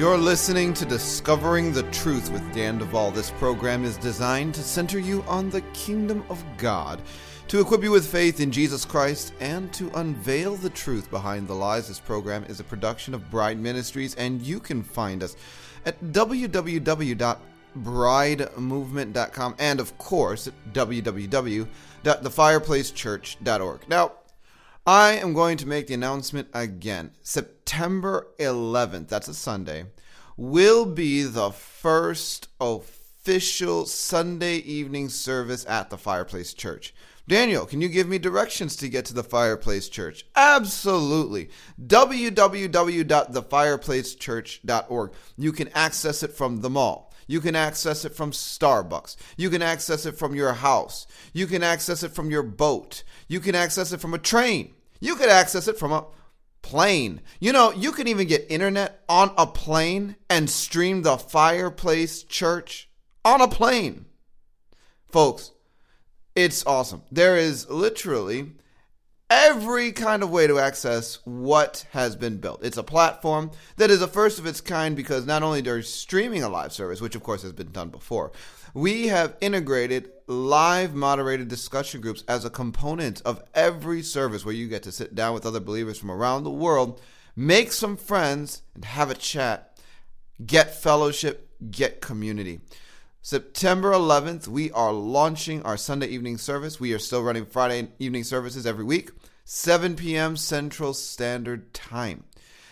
You're listening to Discovering the Truth with Dan Duval. This program is designed to center you on the kingdom of God, to equip you with faith in Jesus Christ, and to unveil the truth behind the lies. This program is a production of Bride Ministries, and you can find us at www.bridemovement.com and, of course, at www.thefireplacechurch.org. Now, I am going to make the announcement again. September 11th, that's a Sunday, will be the first official Sunday evening service at the Fireplace Church. Daniel, can you give me directions to get to the Fireplace Church? Absolutely. www.thefireplacechurch.org. You can access it from the mall. You can access it from Starbucks. You can access it from your house. You can access it from your boat. You can access it from a train. You could access it from a plane. You know, you can even get internet on a plane and stream the Fireplace Church on a plane. Folks, it's awesome. There is literally every kind of way to access what has been built. It's a platform that is a first of its kind because not only they're streaming a live service, which of course has been done before, we have integrated live moderated discussion groups as a component of every service where you get to sit down with other believers from around the world, make some friends, and have a chat, get fellowship, get community. September 11th, we are launching our Sunday evening service. We are still running Friday evening services every week, 7 p.m. Central Standard Time.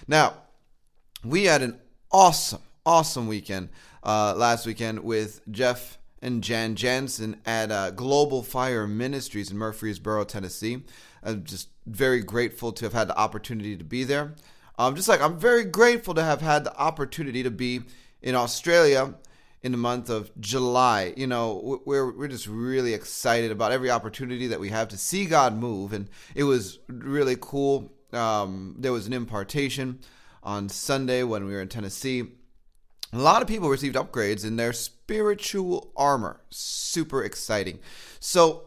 Now, we had an awesome, awesome weekend uh, last weekend with Jeff and Jan Jansen at uh, Global Fire Ministries in Murfreesboro, Tennessee. I'm just very grateful to have had the opportunity to be there. Um, just like I'm very grateful to have had the opportunity to be in Australia in the month of July. You know, we're we're just really excited about every opportunity that we have to see God move, and it was really cool. Um, there was an impartation on Sunday when we were in Tennessee. A lot of people received upgrades in their spiritual armor. Super exciting. So,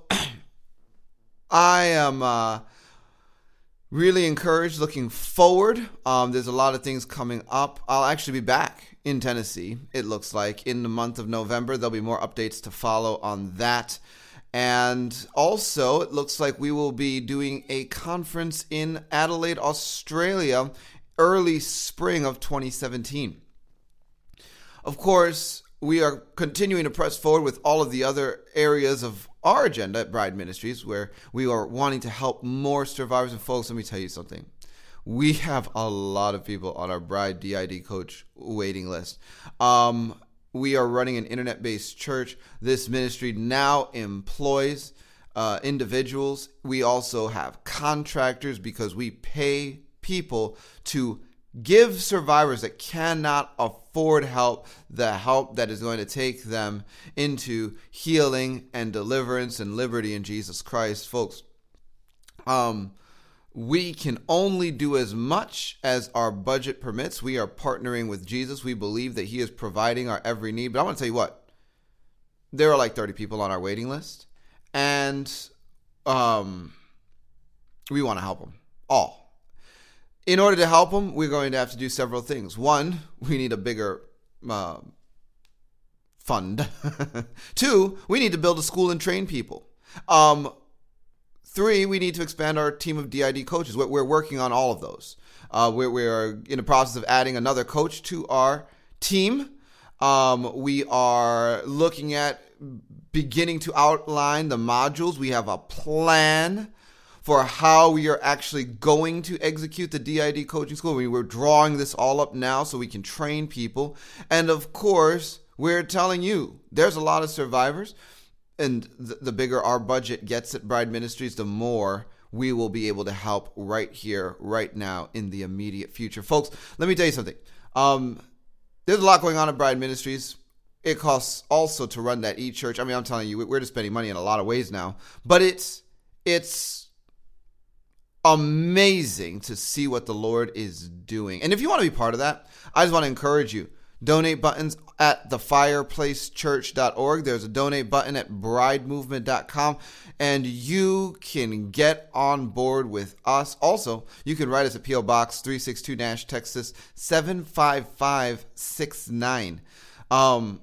I am. Uh, really encouraged looking forward um, there's a lot of things coming up i'll actually be back in tennessee it looks like in the month of november there'll be more updates to follow on that and also it looks like we will be doing a conference in adelaide australia early spring of 2017 of course we are continuing to press forward with all of the other areas of our agenda at Bride Ministries, where we are wanting to help more survivors and folks. Let me tell you something. We have a lot of people on our Bride DID coach waiting list. Um, we are running an internet based church. This ministry now employs uh, individuals. We also have contractors because we pay people to give survivors that cannot afford help the help that is going to take them into healing and deliverance and liberty in Jesus Christ, folks. Um, we can only do as much as our budget permits. We are partnering with Jesus. We believe that He is providing our every need. But I want to tell you what, there are like 30 people on our waiting list, and um, we want to help them all in order to help them, we're going to have to do several things. One, we need a bigger uh, fund. Two, we need to build a school and train people. Um, three, we need to expand our team of DID coaches. We're, we're working on all of those. Uh, we're, we're, in the process of adding another coach to our team. Um, we are looking at beginning to outline the modules. We have a plan for how we are actually going to execute the DID coaching school. We we're drawing this all up now so we can train people. And of course, we're telling you there's a lot of survivors. And the, the bigger our budget gets at Bride Ministries, the more we will be able to help right here, right now, in the immediate future. Folks, let me tell you something. Um, there's a lot going on at Bride Ministries. It costs also to run that e church. I mean, I'm telling you, we're just spending money in a lot of ways now, but it's it's amazing to see what the Lord is doing. And if you want to be part of that, I just want to encourage you. Donate buttons at thefireplacechurch.org. There's a donate button at bridemovement.com, and you can get on board with us. Also, you can write us at P.O. Box 362 Nash, Texas 75569. Um,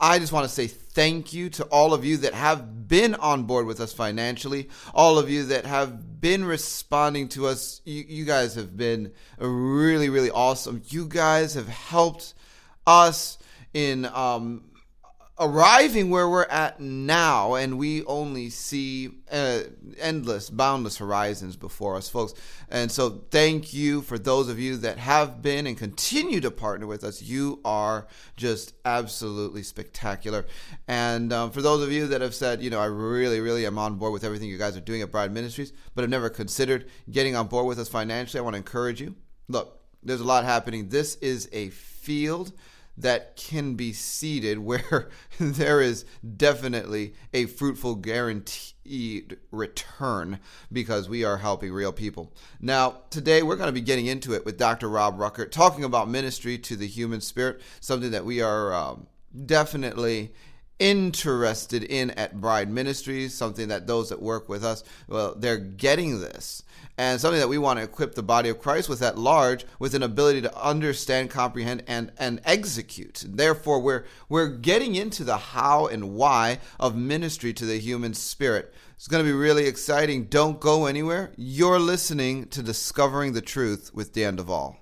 I just want to say thank you to all of you that have been on board with us financially, all of you that have been responding to us. You, you guys have been really, really awesome. You guys have helped us in um, arriving where we're at now, and we only see uh, endless, boundless horizons before us, folks. And so, thank you for those of you that have been and continue to partner with us. You are just absolutely spectacular. And um, for those of you that have said, you know, I really, really am on board with everything you guys are doing at Bride Ministries, but have never considered getting on board with us financially, I want to encourage you. Look, there's a lot happening. This is a field that can be seeded where there is definitely a fruitful guaranteed return because we are helping real people. Now, today we're going to be getting into it with Dr. Rob Ruckert, talking about ministry to the human spirit, something that we are um, definitely interested in at Bride Ministries, something that those that work with us, well, they're getting this and something that we want to equip the body of Christ with at large with an ability to understand, comprehend, and, and execute. Therefore, we're, we're getting into the how and why of ministry to the human spirit. It's going to be really exciting. Don't go anywhere. You're listening to Discovering the Truth with Dan Duval.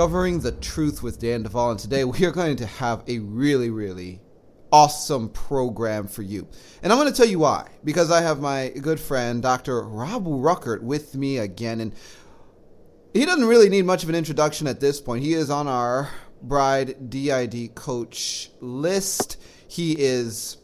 Discovering the Truth with Dan Duval, and today we are going to have a really, really awesome program for you. And I'm going to tell you why. Because I have my good friend, Dr. Rob Ruckert, with me again. And he doesn't really need much of an introduction at this point. He is on our Bride DID coach list. He is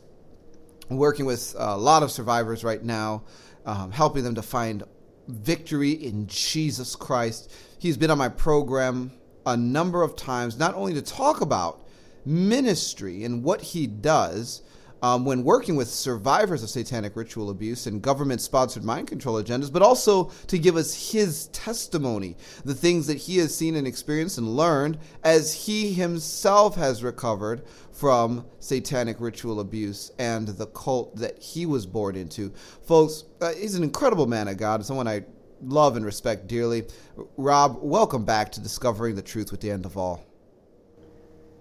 working with a lot of survivors right now, um, helping them to find victory in Jesus Christ. He's been on my program a number of times, not only to talk about ministry and what he does, um, when working with survivors of satanic ritual abuse and government sponsored mind control agendas, but also to give us his testimony, the things that he has seen and experienced and learned as he himself has recovered from satanic ritual abuse and the cult that he was born into. Folks, uh, he's an incredible man of God, someone I love and respect dearly. Rob, welcome back to Discovering the Truth with Dan Duval.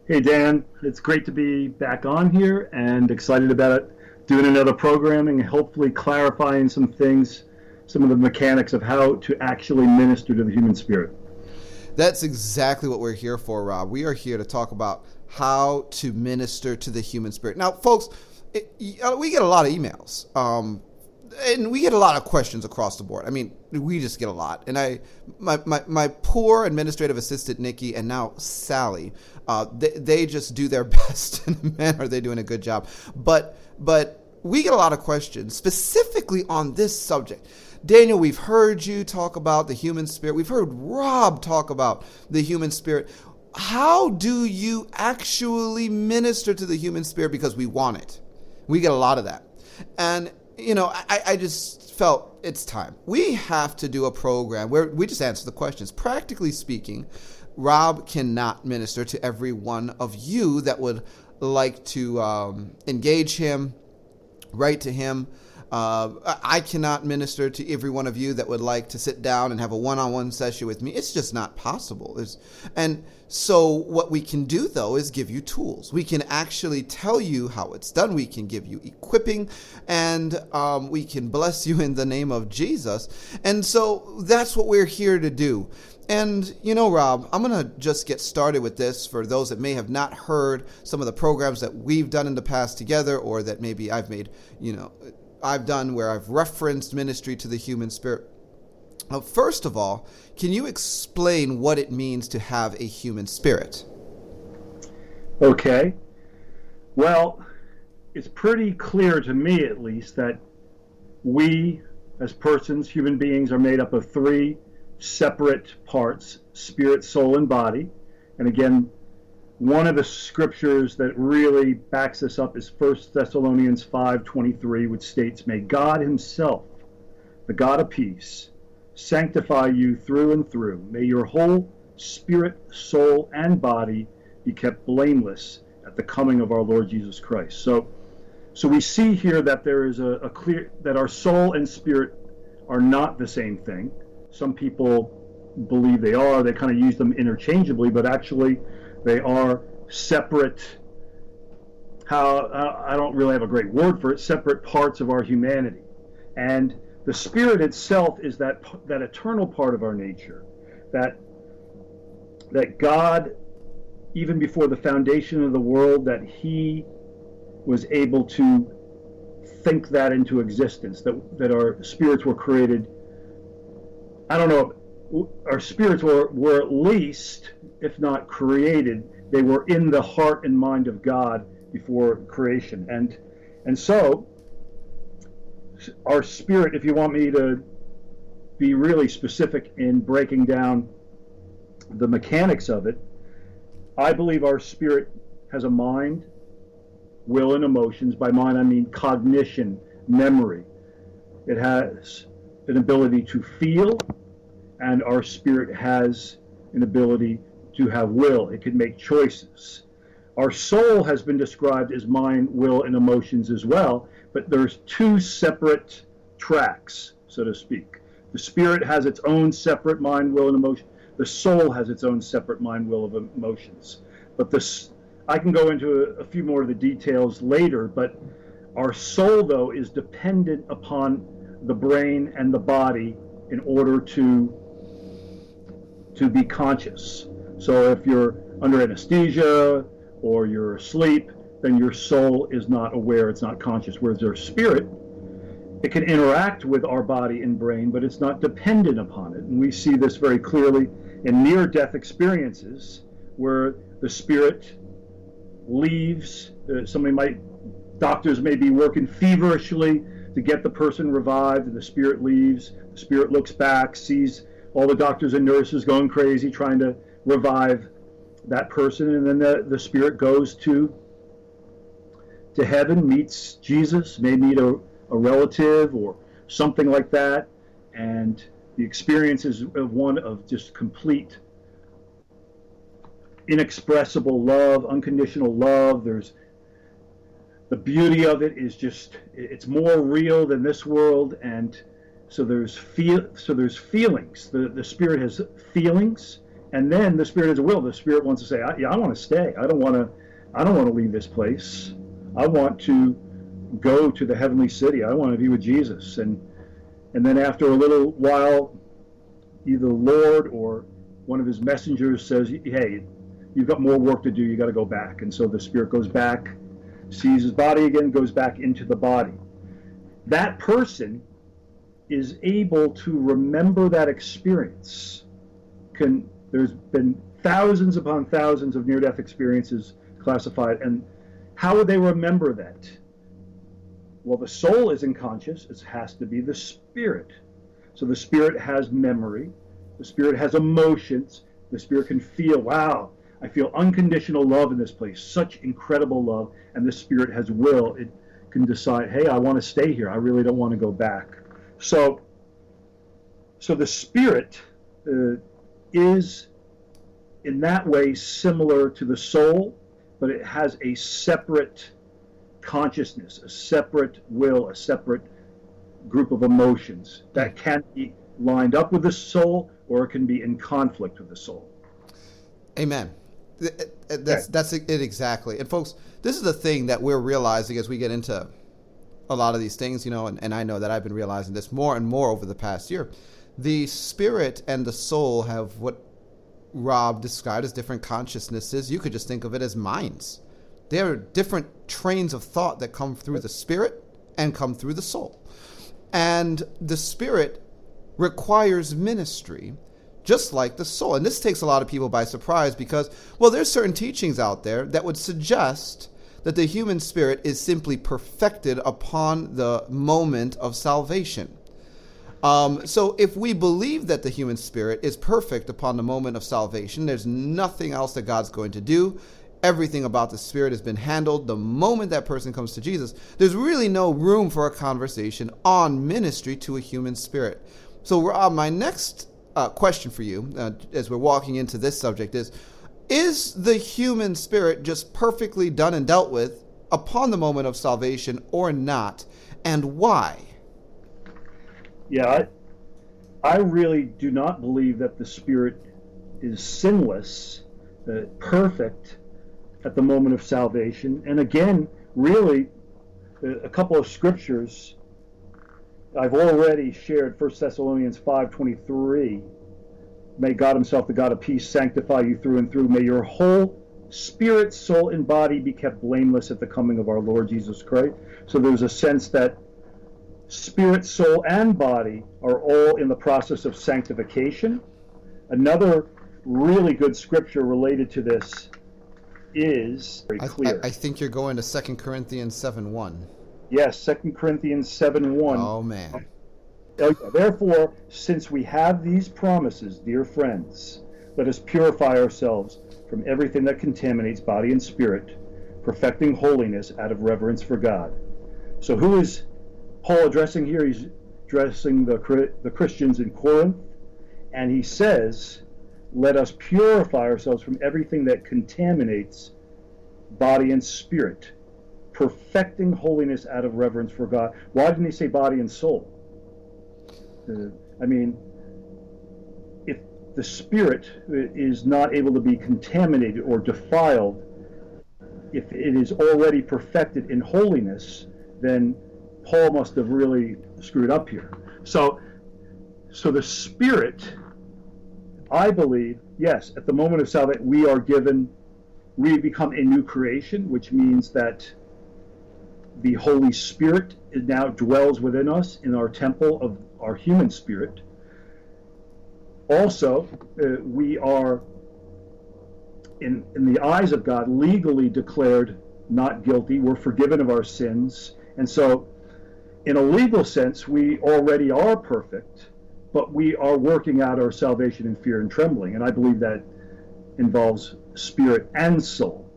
Hey, Dan. It's great to be back on here and excited about it, doing another programming and hopefully clarifying some things, some of the mechanics of how to actually minister to the human spirit. That's exactly what we're here for, Rob. We are here to talk about how to minister to the human spirit. Now, folks, it, we get a lot of emails. Um, and we get a lot of questions across the board. I mean, we just get a lot. And I, my, my, my poor administrative assistant Nikki and now Sally, uh, they, they just do their best. and man, are they doing a good job? But but we get a lot of questions specifically on this subject. Daniel, we've heard you talk about the human spirit. We've heard Rob talk about the human spirit. How do you actually minister to the human spirit? Because we want it. We get a lot of that. And you know, I, I just felt it's time. We have to do a program where we just answer the questions. Practically speaking, Rob cannot minister to every one of you that would like to um, engage him, write to him. Uh, I cannot minister to every one of you that would like to sit down and have a one-on-one session with me. It's just not possible. There's, and so what we can do though is give you tools. We can actually tell you how it's done. We can give you equipping, and um, we can bless you in the name of Jesus. And so that's what we're here to do. And you know, Rob, I'm going to just get started with this for those that may have not heard some of the programs that we've done in the past together, or that maybe I've made, you know, I've done where I've referenced ministry to the human spirit. First of all, can you explain what it means to have a human spirit? Okay. Well, it's pretty clear to me, at least, that we, as persons, human beings, are made up of three separate parts spirit, soul, and body. And again, one of the scriptures that really backs this up is 1 Thessalonians 5:23 which states may God himself the God of peace sanctify you through and through. May your whole spirit soul and body be kept blameless at the coming of our Lord Jesus Christ. So so we see here that there is a, a clear that our soul and spirit are not the same thing. Some people believe they are. They kind of use them interchangeably but actually they are separate, how I don't really have a great word for it, separate parts of our humanity. And the spirit itself is that that eternal part of our nature, that that God, even before the foundation of the world, that He was able to think that into existence, that that our spirits were created. I don't know our spirits were, were at least, if not created, they were in the heart and mind of God before creation. And and so our spirit, if you want me to be really specific in breaking down the mechanics of it, I believe our spirit has a mind, will, and emotions. By mind, I mean cognition, memory. It has an ability to feel, and our spirit has an ability to have will. It can make choices. Our soul has been described as mind, will, and emotions as well, but there's two separate tracks, so to speak. The spirit has its own separate mind, will, and emotion. The soul has its own separate mind, will, of emotions. But this, I can go into a, a few more of the details later, but our soul, though, is dependent upon the brain and the body in order to to be conscious. So if you're under anesthesia or you're asleep, then your soul is not aware, it's not conscious. Whereas your spirit, it can interact with our body and brain, but it's not dependent upon it. And we see this very clearly in near death experiences where the the spirit leaves. Uh, somebody might, doctors may be working feverishly to get the person revived, and the spirit leaves. The spirit looks back, sees all the doctors and nurses going crazy trying to revive that person, and then the, the spirit goes to to heaven, meets Jesus, may meet a, a relative or something like that, and the experience is one of just complete inexpressible love, unconditional love. There's the beauty of it is just it's more real than this world, and so there's feel so there's feelings. The the spirit has feelings, and then the spirit has a will. The spirit wants to say, I, "Yeah, I want to stay. I don't want to. I don't want to leave this place. I want to go to the heavenly city. I want to be with Jesus." And and then after a little while, either the Lord or one of his messengers says, "Hey, you've got more work to do. You got to go back. And so the spirit goes back, sees his body again, goes back into the body. That person is able to remember that experience. Can there's been thousands upon thousands of near-death experiences classified, and how would they remember that? Well, the soul isn't conscious; it has to be the spirit. So the spirit has memory, the spirit has emotions, the spirit can feel, wow, I feel unconditional love in this place, such incredible love, and the Spirit has will. It can decide, hey, I want to stay here. I really don't want to go back. So, so the Spirit uh, is, in that way, similar to the soul, but it has a separate consciousness, a separate will, a separate group of emotions that hmm. can be lined up with the soul or it can be in conflict with the soul. Amen. That's that's it exactly. And folks, this is the thing that we're realizing as we get into a lot of these things, you know, and, and I know that I've been realizing this more and more over the past year. The spirit and the soul have what Rob described as different consciousnesses. You could just think of it as minds. There are different trains of thought that come through the spirit and come through the soul. And the spirit requires ministry just like the soul. And this takes a lot of people by surprise because, well, there's certain teachings out there that would suggest that the human spirit is simply perfected upon the moment of salvation. Um, so, if we believe that the human spirit is perfect upon the moment of salvation, there's nothing else that God's going to do. Everything about the spirit has been handled the moment that person comes to Jesus. There's really no room for a conversation on ministry to a human spirit. So, Rob, my next uh, question for you uh, as we're walking into this subject is Is the human spirit just perfectly done and dealt with upon the moment of salvation or not? And why? Yeah, I, I really do not believe that the spirit is sinless, uh, perfect at the moment of salvation. And again, really, uh, a couple of scriptures I've already shared 1 Thessalonians 5:23. May God himself, the God of peace, sanctify you through and through. May your whole spirit, soul, and body be kept blameless at the coming of our Lord Jesus Christ. So there's a sense that spirit, soul, and body are all in the process of sanctification. Another really good scripture related to this is very clear. I, I, I think you're going to 2 Corinthians 7 1. Yes, Second Corinthians 7 1. Oh, man. Therefore, since we have these promises, dear friends, let us purify ourselves from everything that contaminates body and spirit, perfecting holiness out of reverence for God. So, who is Paul addressing here? He's addressing the, the Christians in Corinth, and he says, Let us purify ourselves from everything that contaminates body and spirit perfecting holiness out of reverence for God. Why didn't he say body and soul? Uh, I mean, if the spirit is not able to be contaminated or defiled, if it is already perfected in holiness, then Paul must have really screwed up here. So, so the spirit, I believe, yes, at the moment of salvation, we are given, we become a new creation, which means that the Holy Spirit now dwells within us in our temple of our human spirit. Also, uh, we are in, in the eyes of God, legally declared not guilty. We're forgiven of our sins. And so, in a legal sense, we already are perfect, but we are working out our salvation in fear and trembling. And I believe that involves spirit and soul.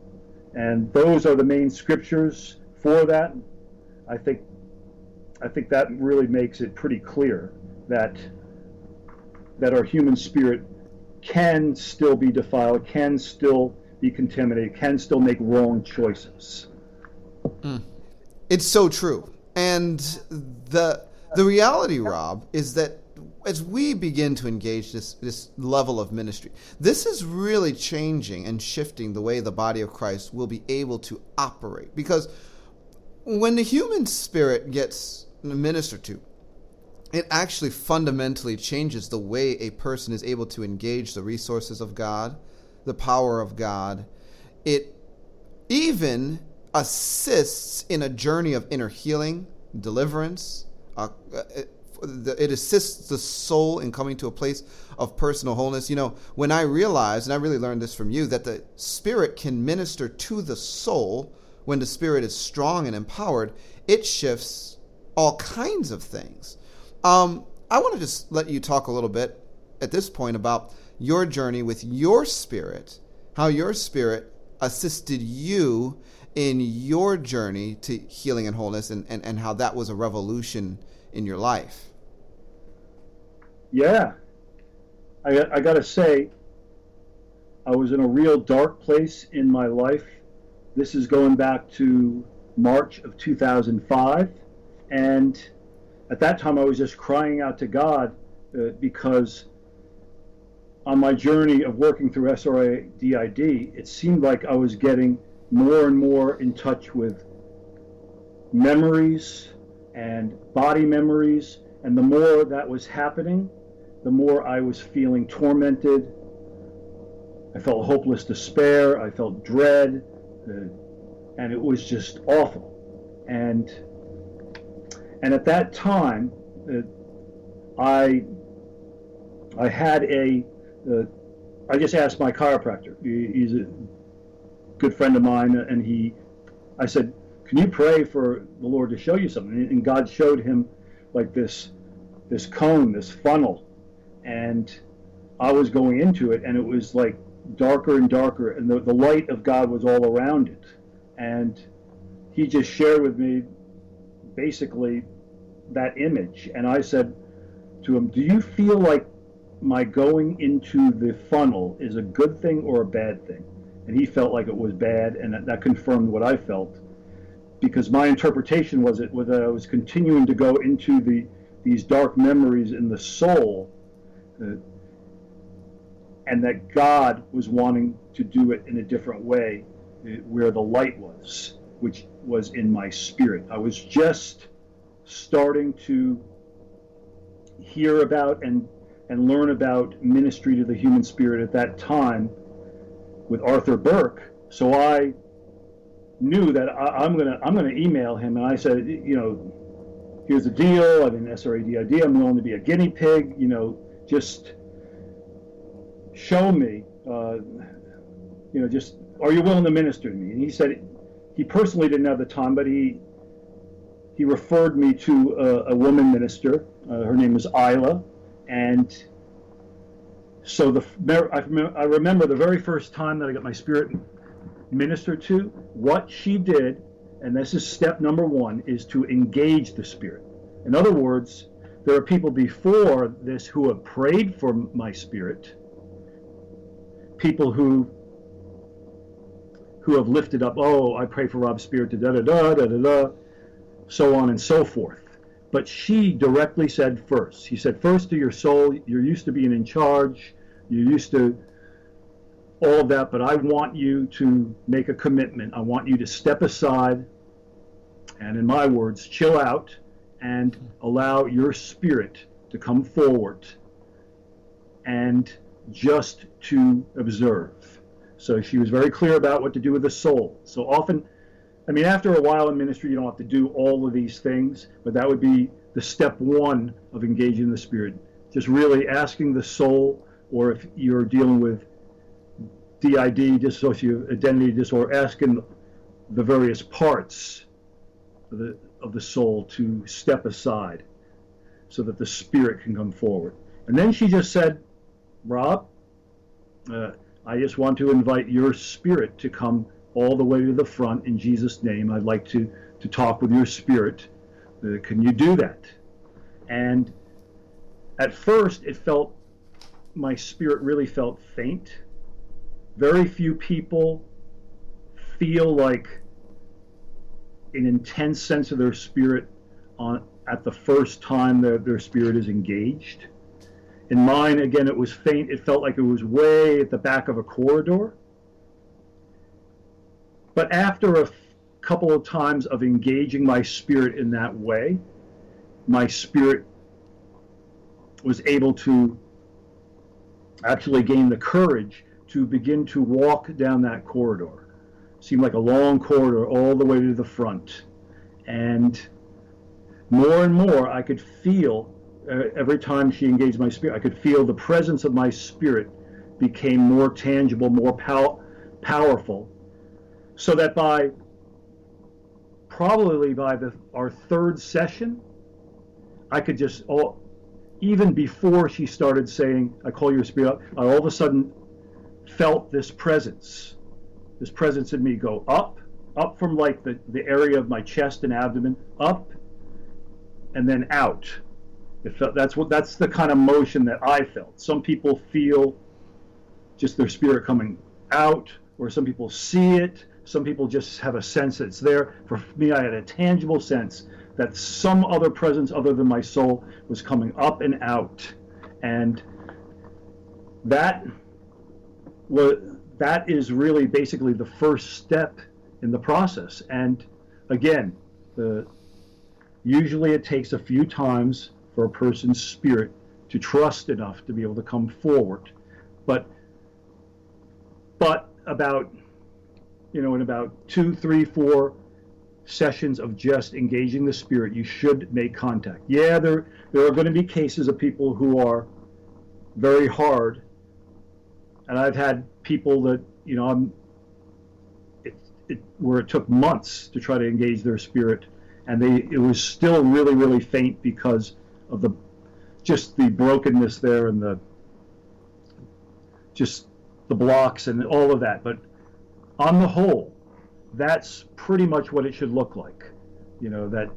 And those are the main scriptures for that. I think I think that really makes it pretty clear that that our human spirit can still be defiled, can still be contaminated, can still make wrong choices. Mm. It's so true. And the the reality, Rob, is that as we begin to engage this this level of ministry, this is really changing and shifting the way the body of Christ will be able to operate. Because when the human spirit gets ministered to, it actually fundamentally changes the way a person is able to engage the resources of God, the power of God. It even assists in a journey of inner healing, deliverance. Uh, it, it assists the soul in coming to a place of personal wholeness. You know, when I realized, and I really learned this from you, that the spirit can minister to the soul when the spirit is strong and empowered, it shifts all kinds of things. Um, I want to just let you talk a little bit at this point about your journey with your spirit, how your spirit assisted you in your journey to healing and wholeness, and, and, and how that was a revolution in your life. Yeah. I, I got to say, I was in a real dark place in my life. This is going back to March of 2005. And at that time, I was just crying out to God uh, because on my journey of working through SRA DID, it seemed like I was getting more and more in touch with memories and body memories. And the more that was happening, the more I was feeling tormented. I felt hopeless despair. I felt dread. Uh, and it was just awful. And and at that time, uh, I I had a uh, I just asked my chiropractor. He's a good friend of mine, and he I said, "Can you pray for the Lord to show you something?" And God showed him like this this cone, this funnel, and I was going into it, and it was like darker and darker, and the, the light of God was all around it. And he just shared with me basically that image. And I said to him, Do you feel like my going into the funnel is a good thing or a bad thing? And he felt like it was bad, and that, that confirmed what I felt. Because my interpretation was it was that I was continuing to go into the these dark memories in the soul, uh, and that God was wanting to do it in a different way, uh, where the light was which was in my spirit. I was just starting to hear about and and learn about ministry to the human spirit at that time with Arthur Burk. So I knew that I, am gonna I'm gonna email him, and I said, you know, here's the deal. I'm in SRADID. I'm willing to be a guinea pig. You know, just show me. Uh, you know, just are you willing to minister to me? And he said, he personally didn't have the time, but he he referred me to a, a woman minister. Uh, her name was Isla, and so the I remember, I remember the very first time that I got my spirit ministered to. What she did, and this is step number one, is to engage the spirit. In other words, there are people before this who have prayed for my spirit, people who who have lifted up, oh, I pray for Rob's spirit, da da da da da da, so on and so forth. But she directly said first. He said, first to your soul, you're used to being in charge, you're used to all of that, but I want you to make a commitment. I want you to step aside and, in my words, chill out and allow your spirit to come forward and just to observe. So she was very clear about what to do with the soul. So often, I mean, after a while in ministry, you don't have to do all of these things, but that would be the step one of engaging the spirit. Just really asking the soul, or if you're dealing with DID, dissociative identity disorder, asking the various parts of the, of the soul to step aside so that the spirit can come forward. And then she just said, Rob, uh, I just want to invite your spirit to come all the way to the front in Jesus' name. I'd like to, to talk with your spirit. Uh, can you do that? And at first, it felt, my spirit really felt faint. Very few people feel like an intense sense of their spirit on at the first time that their spirit is engaged. In mine, again, it was faint. It felt like it was way at the back of a corridor. But after a f- couple of times of engaging my spirit in that way, my spirit was able to actually gain the courage to begin to walk down that corridor. Seemed like a long corridor all the way to the front. And more and more, I could feel uh, every time she engaged my spirit, I could feel the presence of my spirit became more tangible, more pow- powerful, so that by probably by the our third session, I could just all, even before she started saying, "I call your spirit," up, I all of a sudden felt this presence, this presence in me go up, up from like the, the area of my chest and abdomen, up, and then out it felt that's what that's the kind of motion that I felt. Some people feel just their spirit coming out, or some people see it. Some people just have a sense that it's there. For me, I had a tangible sense that some other presence other than my soul was coming up and out, and that was that is really basically the first step in the process. And again, the usually it takes a few times for a person's spirit to trust enough to be able to come forward. But but about you know in about two, three, four sessions of just engaging the spirit, you should make contact. Yeah, there there are going to be cases of people who are very hard, and I've had people that you know I'm it, it, where it took months to try to engage their spirit, and they it was still really really faint because of the just the brokenness there and the just the blocks and all of that. But on the whole, that's pretty much what it should look like. You know that.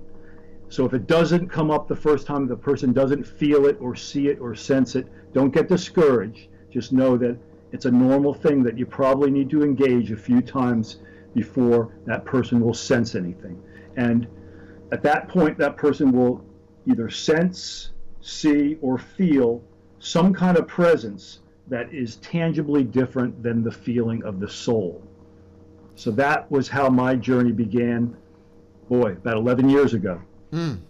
So if it doesn't come up the first time, the person doesn't feel it or see it or sense it, don't get discouraged. Just know that it's a normal thing that you probably need to engage a few times before that person will sense anything. And at that point, that person will either sense, see, or feel some kind of presence that is tangibly different than the feeling of the soul. So that was how my journey began, boy, about 11 years ago. Mm.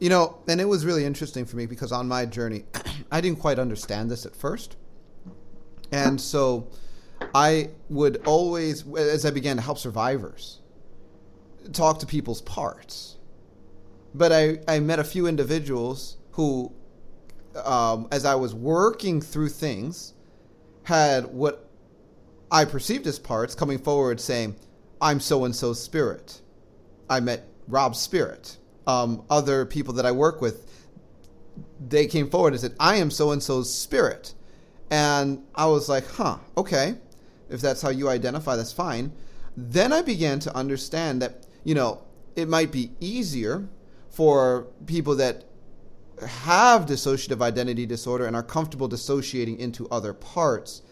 You know, and it was really interesting for me because on my journey, I didn't quite understand this at first. And so I would always, as I began to help survivors, talk to people's parts but I, I met a few individuals who, um, as I was working through things, had what I perceived as parts coming forward saying, I'm so and so's spirit. I met Rob's spirit. Um, other people that I work with, they came forward and said, I am so and so's spirit. And I was like, huh, okay. If that's how you identify, that's fine. Then I began to understand that, you know, it might be easier for people that have dissociative identity disorder and are comfortable dissociating into other parts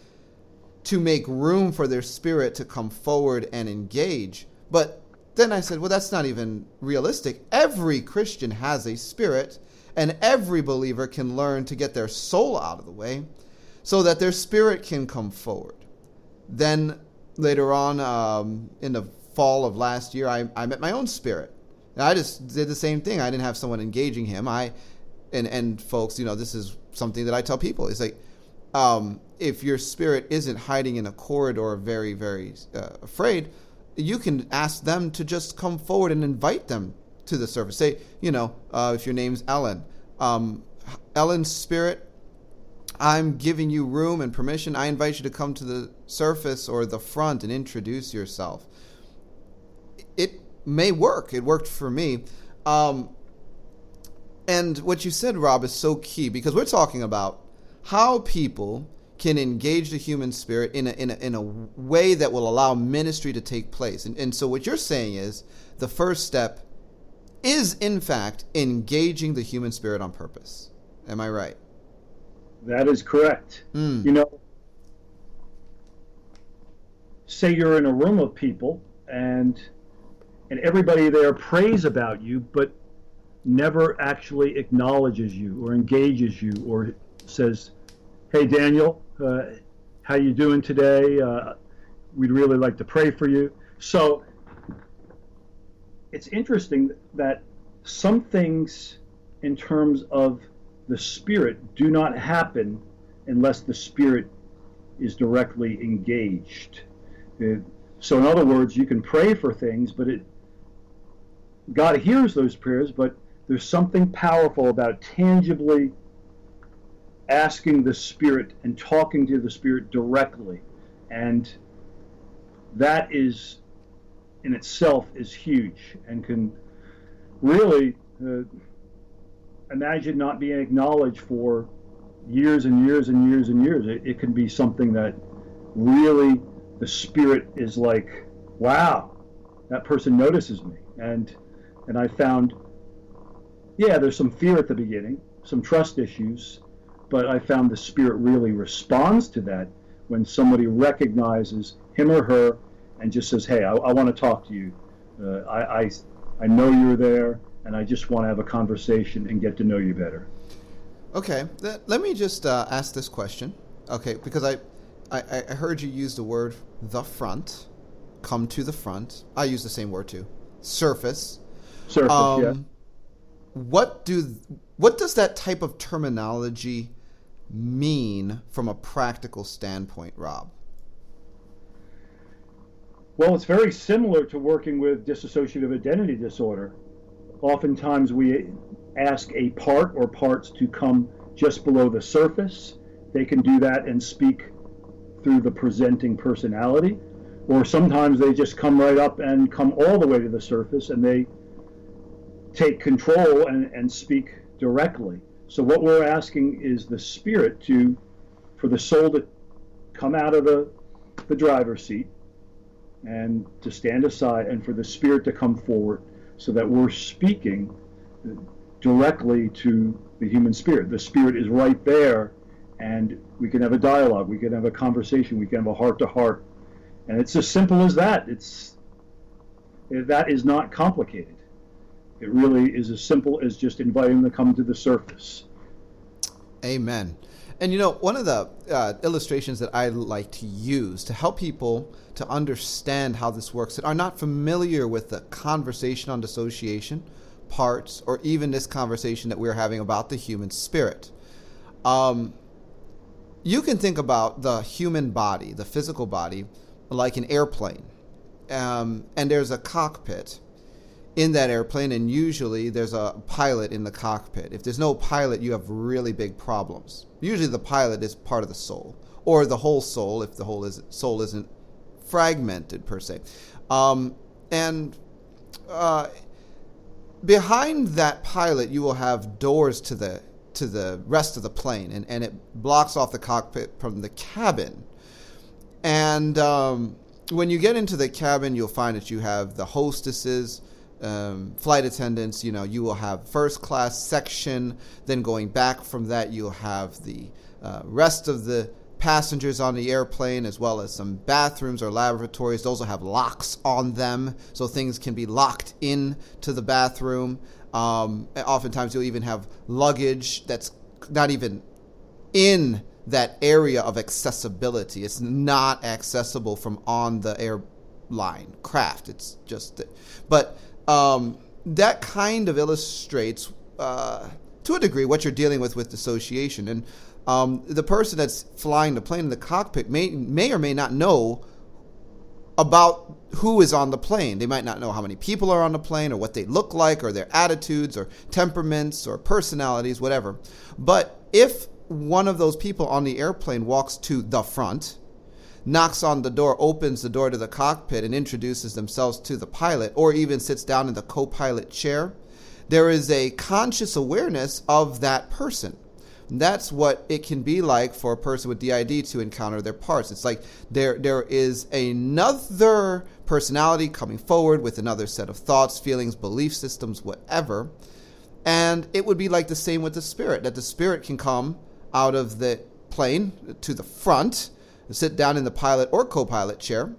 to make room for their spirit to come forward and engage. But then I said, well, that's not even realistic. Every Christian has a spirit, and every believer can learn to get their soul out of the way so that their spirit can come forward. Then later on, um, in the fall of last year, I, I met my own spirit. And I just did the same thing. I didn't have someone engaging him. I and and folks, you know, this is something that I tell people. It's like um, if your spirit isn't hiding in a corridor, very very uh, afraid, you can ask them to just come forward and invite them to the surface. Say, you know, uh, if your name's Ellen, um, Ellen's spirit. I'm giving you room and permission. I invite you to come to the surface or the front and introduce yourself. It may work. It worked for me. Um, and what you said, Rob, is so key because we're talking about how people can engage the human spirit in a, in a, in a way that will allow ministry to take place. And, and so, what you're saying is the first step is, in fact, engaging the human spirit on purpose. Am I right? That is correct. Mm. You know, say you're in a room of people and and everybody there prays about you, but never actually acknowledges you or engages you or says, "Hey, Daniel, how you doing today? Uh, we'd really like to pray for you." So it's interesting that some things, in terms of the spirit, do not happen unless the spirit is directly engaged. Uh, so, in other words, you can pray for things, but it God hears those prayers, but there's something powerful about tangibly asking the Spirit and talking to the Spirit directly. And that is, in itself, is huge and can really uh, imagine not being acknowledged for years and years and years and years. It, it can be something that really the Spirit is like, wow, that person notices me. And and I found yeah, there's some fear at the beginning, some trust issues, but I found the spirit really responds to that when somebody recognizes him or her and just says, "Hey, I, I want to talk to you. Uh, I, I I know you're there, and I just want to have a conversation and get to know you better." Okay, let me just uh, ask this question. Okay, because I, I I heard you use the word the front, come to the front. I use the same word too. Surface. Surface, um, yeah what do what does that type of terminology mean from a practical standpoint, Rob? Well, it's very similar to working with dissociative identity disorder. Oftentimes, we ask a part or parts to come just below the surface. They can do that and speak through the presenting personality, or sometimes they just come right up and come all the way to the surface and they take control and, and speak directly. So what we're asking is the spirit to, for the soul to come out of the, the driver's seat and to stand aside and for the spirit to come forward so that we're speaking directly to the human spirit. The spirit is right there and we can have a dialogue, we can have a conversation, we can have a heart to heart. And it's as simple as that. It's that is not complicated. It really is as simple as just inviting them to come to the surface. Amen. And you know, one of the uh, illustrations that I like to use to help people to understand how this works that are not familiar with the conversation on dissociation parts or even this conversation that we're having about the human spirit. Um, you can think about the human body, the physical body, like an airplane. Um, and there's a cockpit in that airplane, and usually there's a pilot in the cockpit. If there's no pilot, you have really big problems. Usually, the pilot is part of the soul, or the whole soul, if the whole is, soul isn't fragmented per se. Um, and uh, behind that pilot, you will have doors to the to the rest of the plane, and, and it blocks off the cockpit from the cabin. And um, when you get into the cabin, you'll find that you have the hostesses um, flight attendants, you know, you will have first class section. Then going back from that, you'll have the uh, rest of the passengers on the airplane, as well as some bathrooms or laboratories. Those will have locks on them, so things can be locked in to the bathroom. Um, oftentimes, you'll even have luggage that's not even in that area of accessibility. It's not accessible from on the airline craft. It's just, but um, that kind of illustrates, uh, to a degree, what you're dealing with with dissociation. And um, the person that's flying the plane in the cockpit may may or may not know about who is on the plane. They might not know how many people are on the plane or what they look like or their attitudes or temperaments or personalities, whatever. But if one of those people on the airplane walks to the front, knocks on the door, opens the door to the cockpit, and introduces themselves to the pilot, or even sits down in the co pilot chair, there is a conscious awareness of that person. That's what it can be like for a person with DID to encounter their parts. It's like there there is another personality coming forward with another set of thoughts, feelings, belief systems, whatever. And it would be like the same with the spirit, that the spirit can come out of the plane to the front, sit down in the pilot or co pilot chair,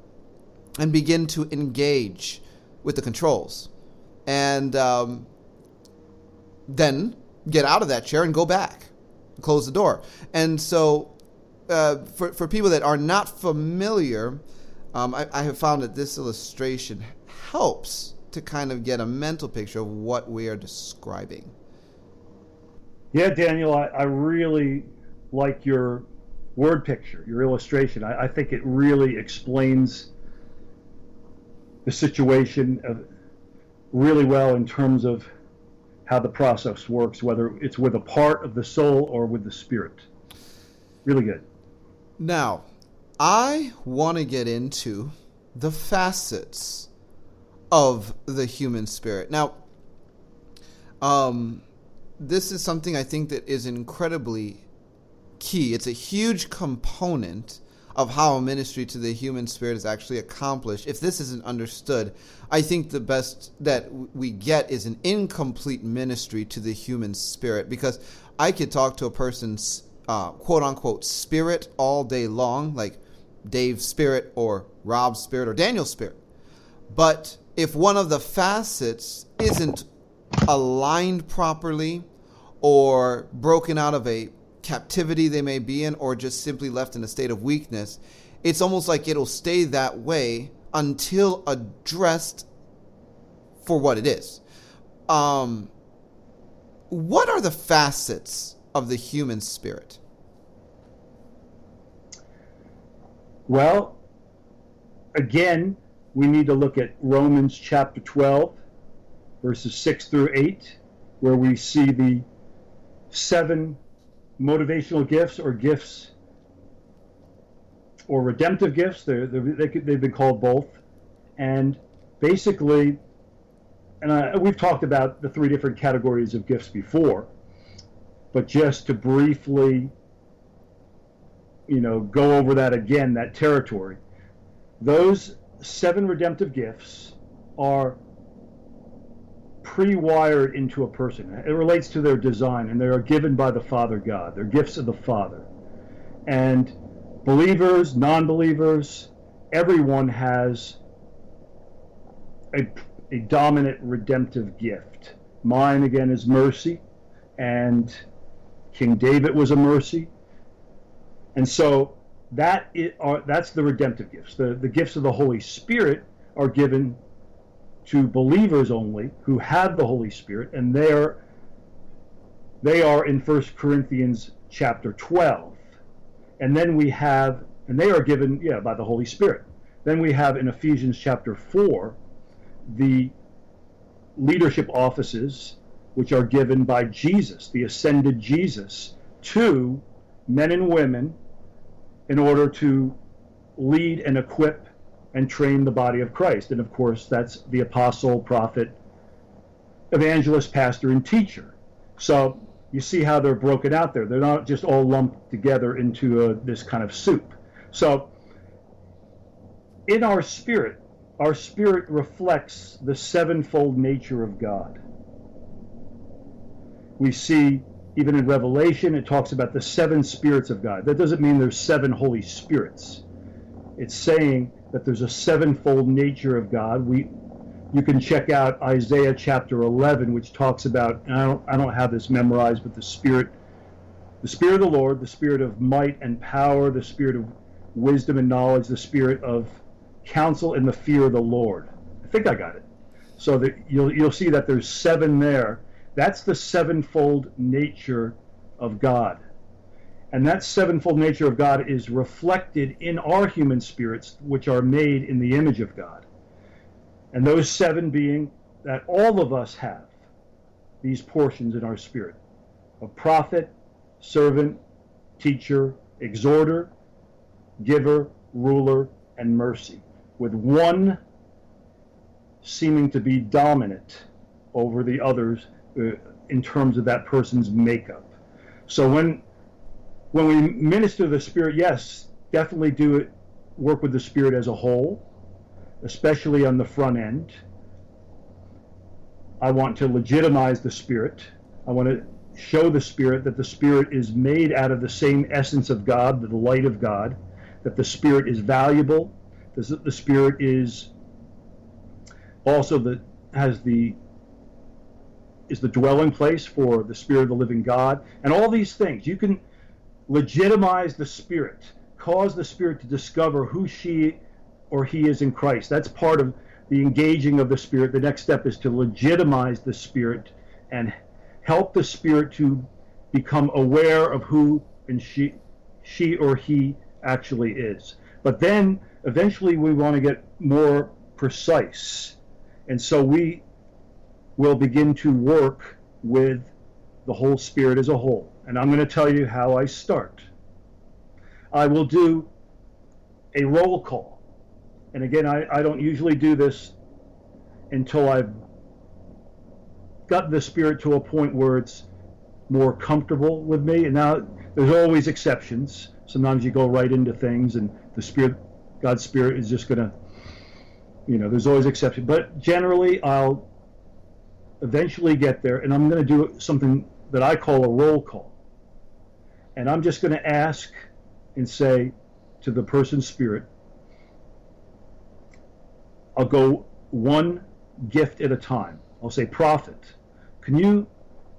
and begin to engage with the controls. And um, then get out of that chair and go back, close the door. And so, uh, for, for people that are not familiar, um, I, I have found that this illustration helps to kind of get a mental picture of what we are describing. Yeah, Daniel, I, I really like your word picture, your illustration. I, I think it really explains the situation of really well in terms of how the process works, whether it's with a part of the soul or with the spirit. Really good. Now, I want to get into the facets of the human spirit. Now, um, this is something I think that is incredibly key. It's a huge component of how a ministry to the human spirit is actually accomplished. If this isn't understood, I think the best that we get is an incomplete ministry to the human spirit because I could talk to a person's uh, quote unquote spirit all day long, like Dave's spirit or Rob's spirit or Daniel's spirit. But if one of the facets isn't aligned properly or broken out of a captivity they may be in or just simply left in a state of weakness, it's almost like it'll stay that way until addressed for what it is. Um, what are the facets of the human spirit? Well, again, we need to look at Romans chapter 12, verses 6 through 8, where we see the seven motivational gifts or gifts or redemptive gifts. They're, they're, they they've been called both. And basically, and I, we've talked about the three different categories of gifts before, but just to briefly, you know, go over that again, that territory. Those seven redemptive gifts are pre-wired into a person. It relates to their design, and they are given by the Father God. They're gifts of the Father. And believers, non-believers, everyone has a, a dominant redemptive gift. Mine, again, is mercy, and King David was a mercy. And so that is, are, that's the redemptive gifts. The, the gifts of the Holy Spirit are given to believers only who have the Holy Spirit, and they're they are in 1 Corinthians chapter 12. And then we have, and they are given, yeah, by the Holy Spirit. Then we have in Ephesians chapter 4 the leadership offices which are given by Jesus, the ascended Jesus, to men and women in order to lead and equip and train the body of Christ. And of course, that's the apostle, prophet, evangelist, pastor, and teacher. So you see how they're broken out there. They're not just all lumped together into a, this kind of soup. So in our spirit, our spirit reflects the sevenfold nature of God. We see even in Revelation, it talks about the seven spirits of God. That doesn't mean there's seven Holy Spirits. It's saying that there's a sevenfold nature of God. We, you can check out Isaiah chapter 11, which talks about. I don't, I don't have this memorized, but the Spirit, the Spirit of the Lord, the Spirit of might and power, the Spirit of wisdom and knowledge, the Spirit of counsel and the fear of the Lord. I think I got it. So that you'll you'll see that there's seven there. That's the sevenfold nature of God. And that sevenfold nature of God is reflected in our human spirits, which are made in the image of God. And those seven being that all of us have these portions in our spirit of prophet, servant, teacher, exhorter, giver, ruler, and mercy, with one seeming to be dominant over the others uh, in terms of that person's makeup. So when when we minister the Spirit, yes, definitely do it. Work with the Spirit as a whole, especially on the front end. I want to legitimize the Spirit. I want to show the Spirit that the Spirit is made out of the same essence of God, the light of God, that the Spirit is valuable, that the Spirit is also the has the is the dwelling place for the Spirit of the living God, and all these things. You can legitimize the Spirit, cause the Spirit to discover who she or he is in Christ. That's part of the engaging of the Spirit. The next step is to legitimize the Spirit and help the Spirit to become aware of who and she, she or he actually is. But then eventually we want to get more precise. And so we will begin to work with the whole Spirit as a whole. And I'm going to tell you how I start. I will do a roll call. And again, I, I don't usually do this until I've got the Spirit to a point where it's more comfortable with me. And now there's always exceptions. Sometimes you go right into things and the Spirit, God's Spirit is just going to, you know, there's always exceptions. But generally, I'll eventually get there and I'm going to do something that I call a roll call. And I'm just going to ask and say to the person's spirit, I'll go one gift at a time. I'll say, Prophet, can you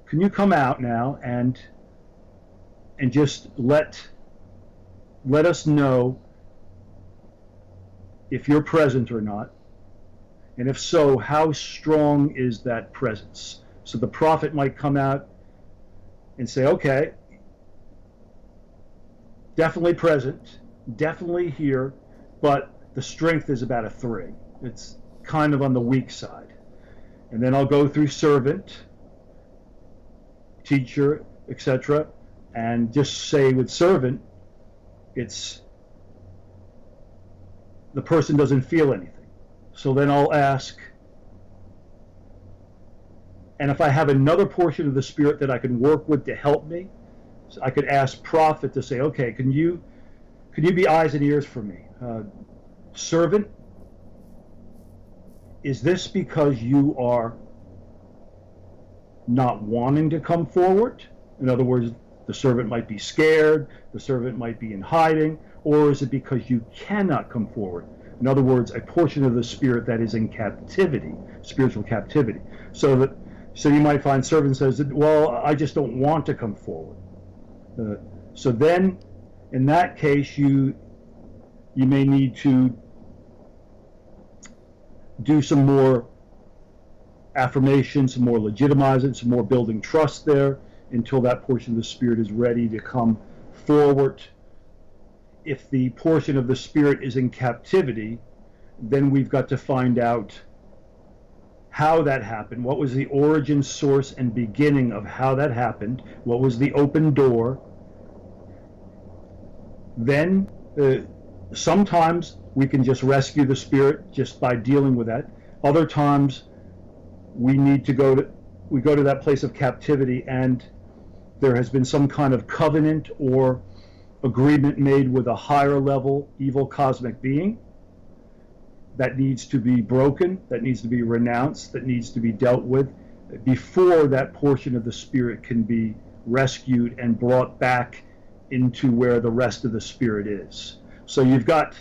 can you come out now and and just let let us know if you're present or not and if so how strong is that presence so the prophet might come out and say okay definitely present, definitely here, but the strength is about a three. It's kind of on the weak side. And then I'll go through servant, teacher, etc., and just say with servant, it's the person doesn't feel anything. So then I'll ask, and if I have another portion of the Spirit that I can work with to help me, I could ask prophet to say, okay, can you can you be eyes and ears for me? Uh, servant, is this because you are not wanting to come forward? In other words, the servant might be scared, the servant might be in hiding, or is it because you cannot come forward? In other words, a portion of the spirit that is in captivity, spiritual captivity. So that so you might find servant says, "Well, I just don't want to come forward." Uh, so then, in that case, you you may need to do some more affirmation, some more legitimizing, some more building trust there until that portion of the spirit is ready to come forward. If the portion of the spirit is in captivity, then we've got to find out how that happened, what was the origin, source, and beginning of how that happened, what was the open door. Then, uh, sometimes we can just rescue the spirit just by dealing with that. Other times, we need to go to we go to that place of captivity, and there has been some kind of covenant or agreement made with a higher level evil cosmic being that needs to be broken, that needs to be renounced, that needs to be dealt with before that portion of the spirit can be rescued and brought back into where the rest of the spirit is. So you've got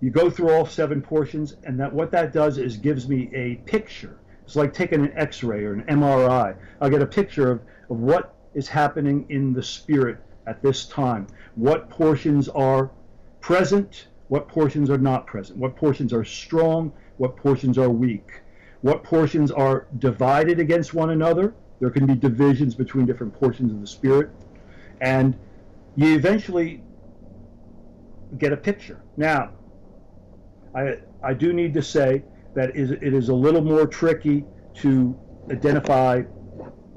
you go through all seven portions and that what that does is gives me a picture. It's like taking an x-ray or an MRI. I'll get a picture of, of what is happening in the spirit at this time. What portions are present, what portions are not present, what portions are strong, what portions are weak, what portions are divided against one another. There can be divisions between different portions of the Spirit, and you eventually get a picture. Now, I, I do need to say that it is a little more tricky to identify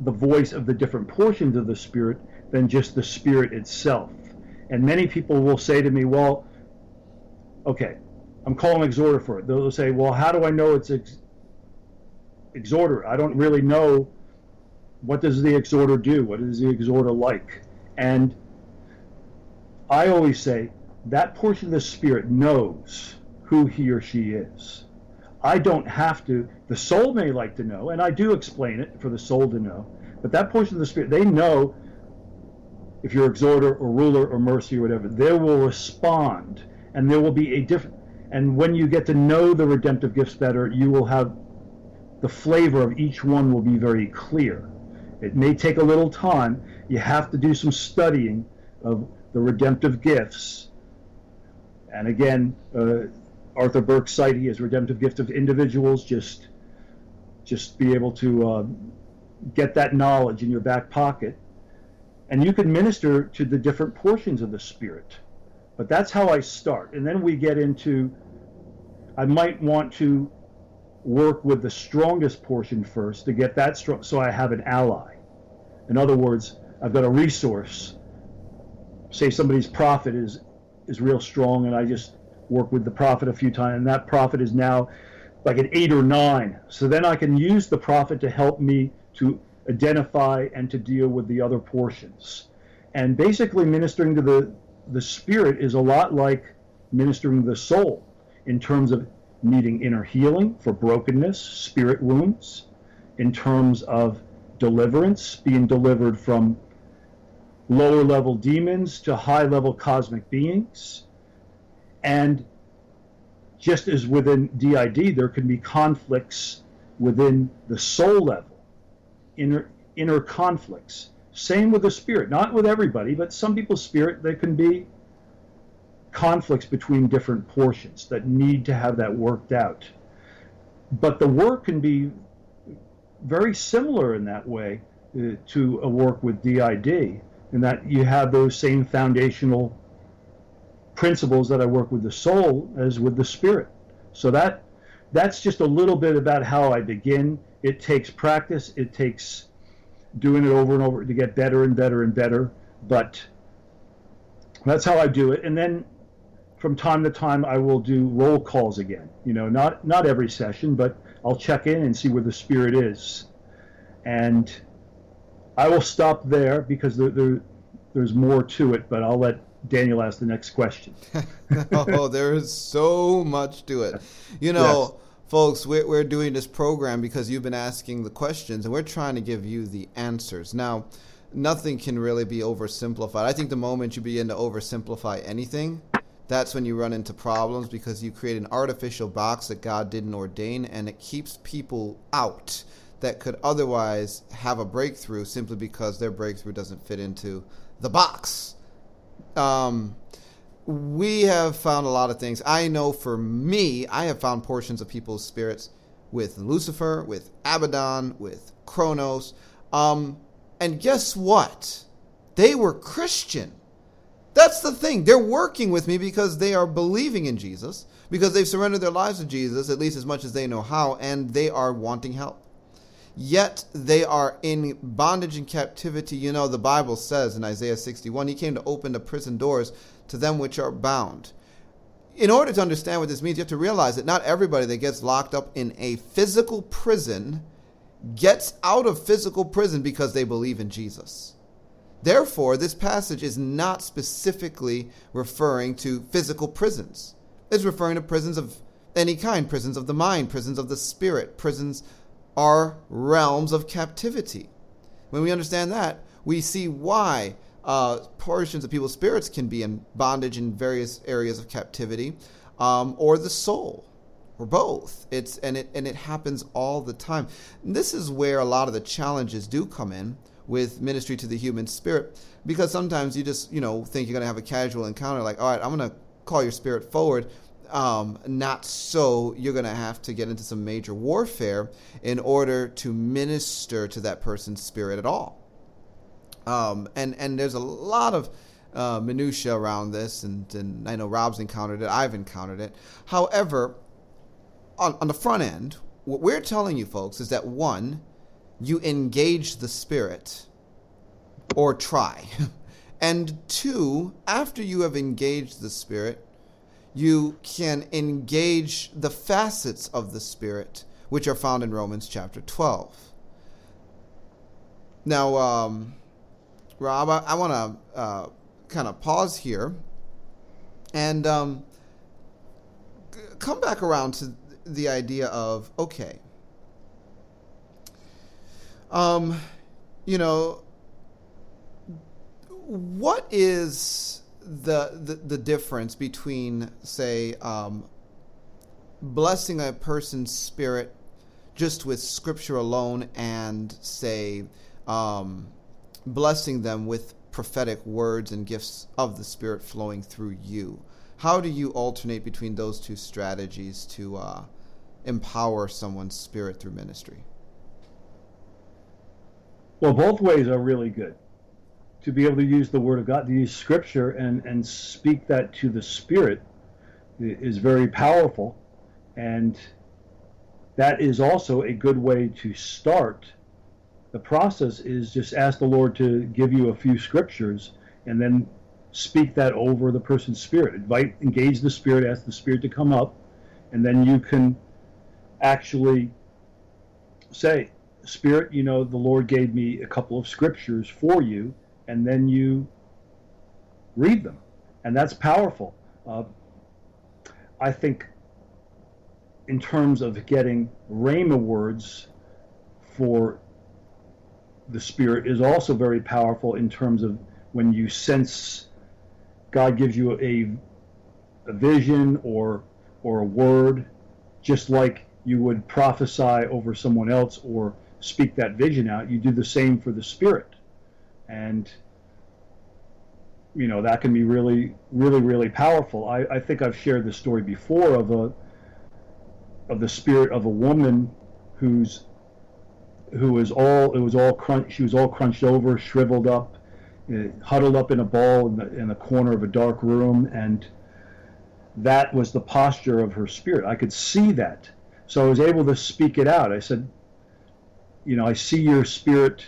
the voice of the different portions of the Spirit than just the spirit itself. And many people will say to me, well, okay, I'm calling exhorter for it. They'll say, well, how do I know it's ex- exhorter? I don't really know what does the exhorter do? What is the exhorter like? And I always say that portion of the spirit knows who he or she is. I don't have to. The soul may like to know, and I do explain it for the soul to know, but that portion of the spirit, they know if you're exhorter or ruler or mercy or whatever, they will respond and there will be a different. And when you get to know the redemptive gifts better, you will have the flavor of each one will be very clear. It may take a little time. You have to do some studying of the redemptive gifts. And again, uh, Arthur Burk's citing as redemptive gift of individuals. Just, just be able to uh, get that knowledge in your back pocket, and you can minister to the different portions of the Spirit. But that's how I start, and then we get into. I might want to work with the strongest portion first to get that strong, so I have an ally. In other words, I've got a resource. Say somebody's prophet is is real strong, and I just work with the prophet a few times, and that prophet is now like an eight or nine. So then I can use the prophet to help me to identify and to deal with the other portions. And basically, ministering to the, the spirit is a lot like ministering the soul in terms of needing inner healing for brokenness, spirit wounds, in terms of deliverance, being delivered from lower level demons to high level cosmic beings, and just as within DID, there can be conflicts within the soul level, inner, inner conflicts. Same with the spirit, not with everybody, but some people's spirit, there can be conflicts between different portions that need to have that worked out. But the work can be very similar in that way uh, to a work with DID, in that you have those same foundational principles that I work with the soul as with the spirit. So that that's just a little bit about how I begin. It takes practice. It takes doing it over and over to get better and better and better. But that's how I do it. And then from time to time, I will do roll calls again. You know, not not every session, but I'll check in and see where the spirit is. And I will stop there because there, there there's more to it. But I'll let Daniel ask the next question. oh, there is so much to it. You know, yes. Folks, we're, we're doing this program because you've been asking the questions and we're trying to give you the answers. Now, nothing can really be oversimplified. I think the moment you begin to oversimplify anything, that's when you run into problems because you create an artificial box that God didn't ordain and it keeps people out that could otherwise have a breakthrough simply because their breakthrough doesn't fit into the box um, we have found a lot of things. I know for me, I have found portions of people's spirits with Lucifer, with Abaddon, with Kronos. Um, and guess what? They were Christian. That's the thing. They're working with me because they are believing in Jesus, because they've surrendered their lives to Jesus, at least as much as they know how, and they are wanting help yet they are in bondage and captivity. You know, the Bible says in Isaiah 61, He came to open the prison doors to them which are bound. In order to understand what this means, you have to realize that not everybody that gets locked up in a physical prison gets out of physical prison because they believe in Jesus. Therefore, this passage is not specifically referring to physical prisons. It's referring to prisons of any kind prisons of the mind, prisons of the spirit, prisons are realms of captivity. When we understand that, we see why uh, portions of people's spirits can be in bondage in various areas of captivity, um, or the soul, or both. It's and it and it happens all the time. And this is where a lot of the challenges do come in with ministry to the human spirit, because sometimes you just you know think you're going to have a casual encounter, like all right, I'm going to call your spirit forward um, not so, you're going to have to get into some major warfare in order to minister to that person's spirit at all. Um, and and there's a lot of uh, minutia around this, and, and I know Rob's encountered it. I've encountered it. However, on, on the front end, what we're telling you folks is that one, you engage the spirit or try. and two, after you have engaged the Spirit, you can engage the facets of the Spirit, which are found in Romans chapter 12. Now, um, Rob, I, I want to uh, kind of pause here and um, come back around to the idea of okay, um, you know, what is the the, the difference between say um, blessing a person's spirit just with scripture alone and say um, blessing them with prophetic words and gifts of the Spirit flowing through you. How do you alternate between those two strategies to uh, empower someone's spirit through ministry? Well, both ways are really good. To be able to use the Word of God, to use Scripture and, and speak that to the Spirit is very powerful. And that is also a good way to start the process is just ask the Lord to give you a few scriptures and then speak that over the person's spirit. Invite, engage the spirit, ask the spirit to come up, and then you can actually say, Spirit, you know, the Lord gave me a couple of scriptures for you, and then you read them. And that's powerful. Uh, I think, in terms of getting Rhema words for the Spirit is also very powerful in terms of when you sense God gives you a, a vision or or a word, just like you would prophesy over someone else or speak that vision out. You do the same for the Spirit, and you know that can be really, really, really powerful. I, I think I've shared the story before of a of the spirit of a woman who's who was all it was all crunch she was all crunched over shriveled up uh, huddled up in a ball in the, in the corner of a dark room and that was the posture of her spirit. I could see that. So i was able to speak it out. I said you know i see your spirit.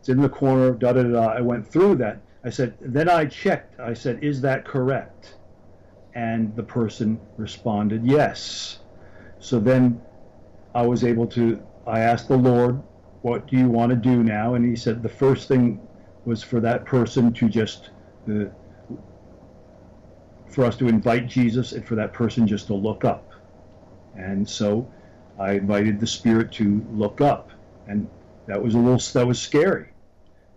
It's in the corner da da da. I went through that. I said then i checked. I said is that correct? And the person responded yes. So then i was able to I asked the Lord, what do you want to do now? And he said the first thing was for that person to just, uh, for us to invite Jesus and for that person just to look up. And so I invited the Spirit to look up. And that was a little, that was scary,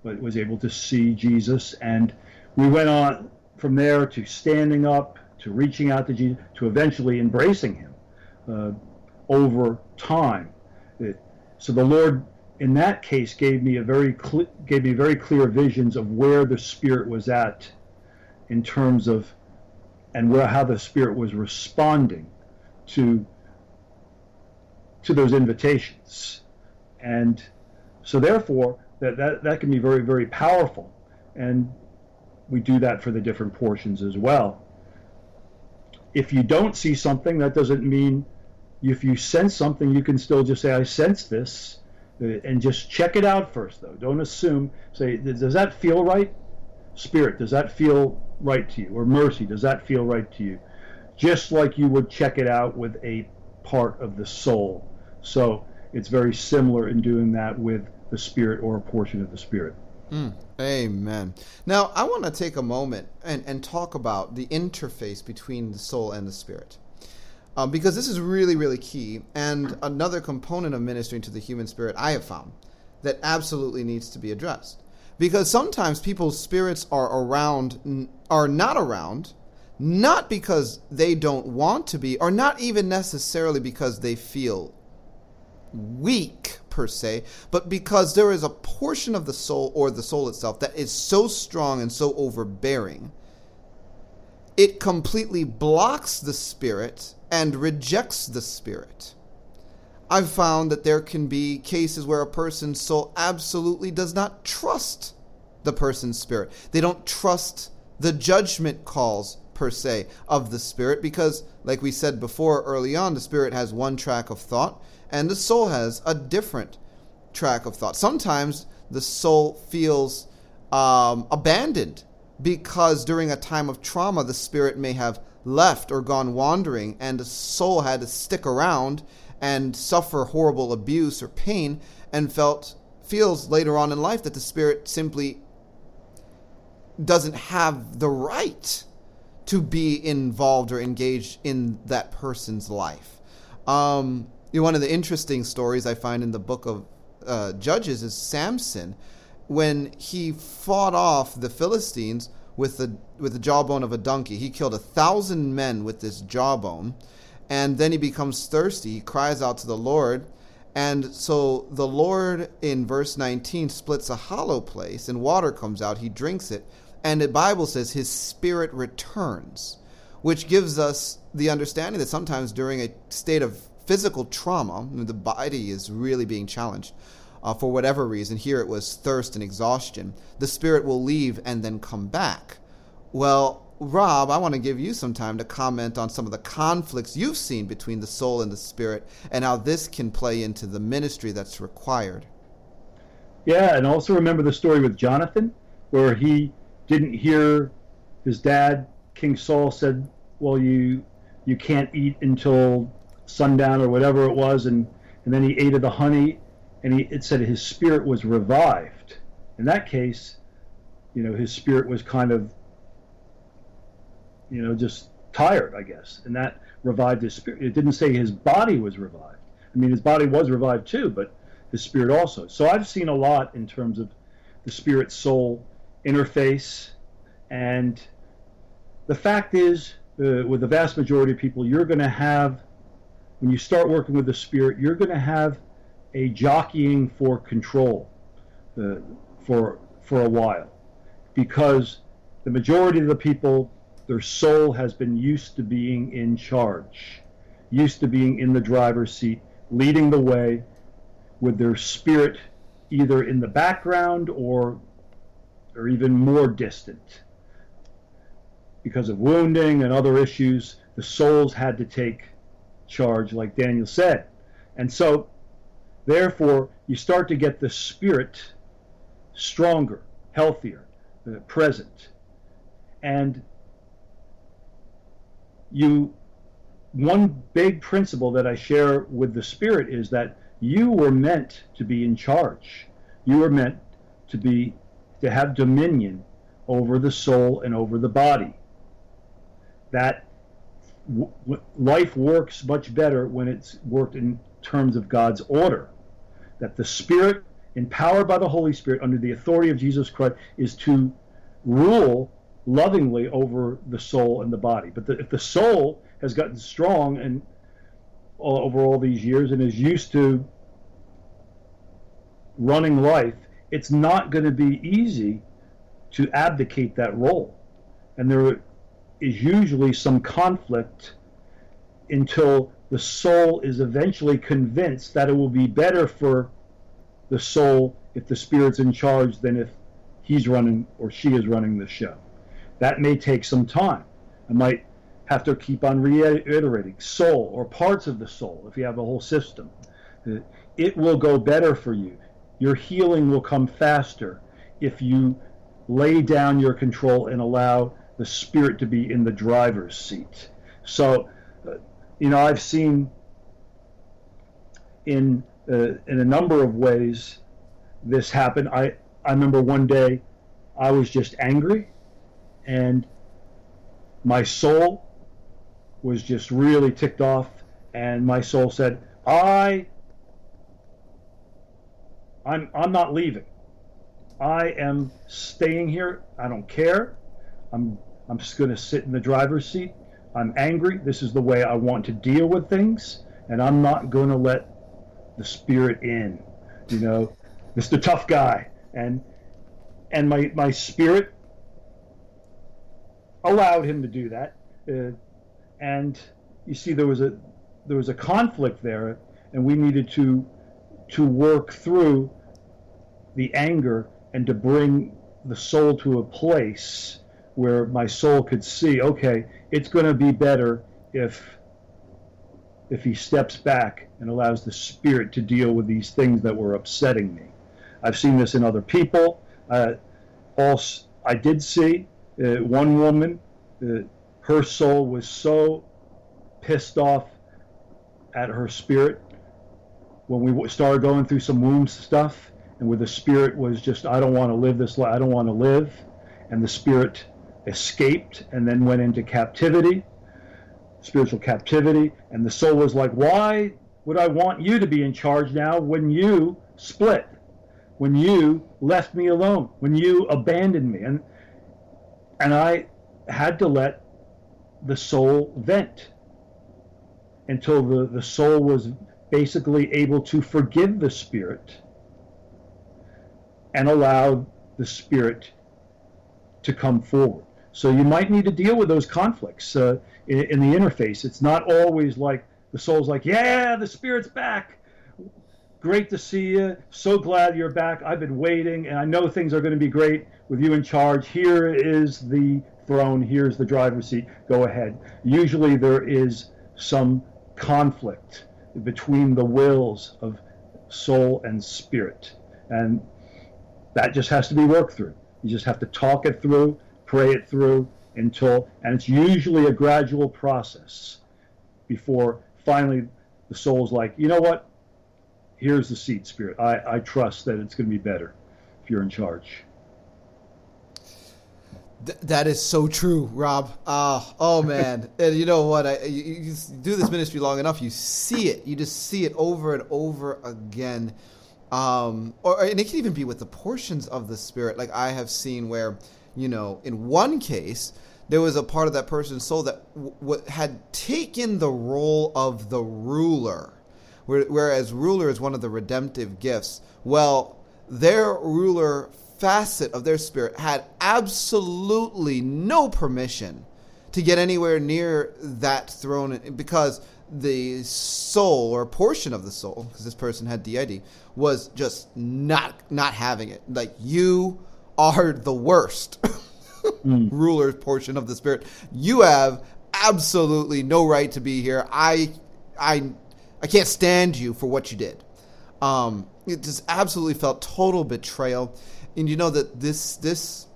but was able to see Jesus. And we went on from there to standing up, to reaching out to Jesus, to eventually embracing him uh, over time. So the Lord, in that case, gave me a very cl- gave me very clear visions of where the Spirit was at, in terms of, and where how the Spirit was responding to to those invitations, and so therefore that that that can be very very powerful, and we do that for the different portions as well. If you don't see something, that doesn't mean if you sense something, you can still just say, I sense this, uh, and just check it out first, though. Don't assume. Say, does that feel right? Spirit, does that feel right to you? Or mercy, does that feel right to you? Just like you would check it out with a part of the soul. So it's very similar in doing that with the spirit or a portion of the spirit. Mm, amen. Now, I want to take a moment and, and talk about the interface between the soul and the spirit um, because this is really, really key. And another component of ministering to the human spirit I have found that absolutely needs to be addressed. Because sometimes people's spirits are around, are not around, not because they don't want to be, or not even necessarily because they feel weak per se, but because there is a portion of the soul or the soul itself that is so strong and so overbearing, it completely blocks the spirit and rejects the Spirit. I've found that there can be cases where a person's soul absolutely does not trust the person's spirit. They don't trust the judgment calls, per se, of the spirit because, like we said before early on, the spirit has one track of thought and the soul has a different track of thought. Sometimes the soul feels um, abandoned because during a time of trauma, the spirit may have left or gone wandering, and the soul had to stick around and suffer horrible abuse or pain, and felt feels later on in life that the spirit simply doesn't have the right to be involved or engaged in that person's life. Um, one of the interesting stories I find in the book of uh, Judges is Samson, when he fought off the Philistines with the with the jawbone of a donkey. He killed a thousand men with this jawbone, and then he becomes thirsty. He cries out to the Lord, and so the Lord in verse 19 splits a hollow place, and water comes out. He drinks it, and the Bible says his spirit returns, which gives us the understanding that sometimes during a state of physical trauma, the body is really being challenged uh, for whatever reason. Here it was thirst and exhaustion. The spirit will leave and then come back. Well, Rob, I want to give you some time to comment on some of the conflicts you've seen between the soul and the spirit and how this can play into the ministry that's required. Yeah, and also remember the story with Jonathan, where he didn't hear his dad, King Saul, said, "Well, you you can't eat until sundown or whatever it was," and and then he ate of the honey, and he it said his spirit was revived. In that case, you know, his spirit was kind of, you know, just tired, I guess, and that revived his spirit. It didn't say his body was revived. I mean, his body was revived too, but his spirit also. So I've seen a lot in terms of the spirit soul interface. And the fact is, uh, with the vast majority of people, you're going to have, when you start working with the spirit, you're going to have a jockeying for control uh, for for a while, because the majority of the people, their soul has been used to being in charge, used to being in the driver's seat, leading the way, with their spirit either in the background or or even more distant. Because of wounding and other issues, the souls had to take charge, like Daniel said. And so, therefore, you start to get the spirit stronger, healthier, uh, present. And you, one big principle that I share with the spirit is that you were meant to be in charge. You were meant to be to have dominion over the soul and over the body. That w- life works much better when it's worked in terms of God's order. That the Spirit, empowered by the Holy Spirit under the authority of Jesus Christ, is to rule lovingly over the soul and the body. But the, if the soul has gotten strong and all, over all these years and is used to running life it's not going to be easy to abdicate that role. And there is usually some conflict until the soul is eventually convinced that it will be better for the soul if the spirit's in charge than if he's running or she is running the show. That may take some time. I might have to keep on reiterating soul or parts of the soul if you have a whole system. It will go better for you your healing will come faster if you lay down your control and allow the spirit to be in the driver's seat. So, you know, I've seen in uh, in a number of ways this happen. I I remember one day I was just angry, and my soul was just really ticked off, and my soul said, "I I'm I'm not leaving. I am staying here. I don't care. I'm I'm just going to sit in the driver's seat. I'm angry. This is the way I want to deal with things, and I'm not going to let the spirit in. You know, Mr. Tough Guy, and and my my spirit allowed him to do that. Uh, and you see, there was a there was a conflict there, and we needed to to work through the anger and to bring the soul to a place where my soul could see, okay, it's going to be better if if he steps back and allows the spirit to deal with these things that were upsetting me. I've seen this in other people. Uh, also, I did see uh, one woman, uh, her soul was so pissed off at her spirit when we started going through some womb stuff and where the spirit was just i don't want to live this life i don't want to live and the spirit escaped and then went into captivity spiritual captivity and the soul was like why would i want you to be in charge now when you split? When you left me alone? When you abandoned me? And and i had to let the soul vent until the, the soul was basically able to forgive the spirit and allow the spirit to come forward. So you might need to deal with those conflicts uh, in, in, the interface. It's not always like the soul's like, yeah, the spirit's back. Great to see you. So glad you're back. I've been waiting, and I know things are going to be great with you in charge. Here is the throne. Here's the driver's seat. Go ahead. Usually there is some conflict between the wills of soul and spirit. And that just has to be worked through. You just have to talk it through, pray it through until, and it's usually a gradual process before finally the soul's like, you know what? Here's the seat, spirit. I, I trust that it's going to be better if you're in charge. Th- that is so true, Rob. Uh, oh man, and you know what? I, you, you do this ministry long enough, you see it. You just see it over and over again. Um, or and it can even be with the portions of the spirit. Like I have seen where, you know, in one case, there was a part of that person's soul that w- w- had taken the role of the ruler, whereas ruler is one of the redemptive gifts. Well, their ruler facet of their spirit had absolutely no permission to get anywhere near that throne because the soul or portion of the soul because this person had DID was just not not having it like you are the worst mm. ruler portion of the spirit. You have absolutely no right to be here. I i i can't stand you for what you did. Um it just absolutely felt total betrayal. And you know that this this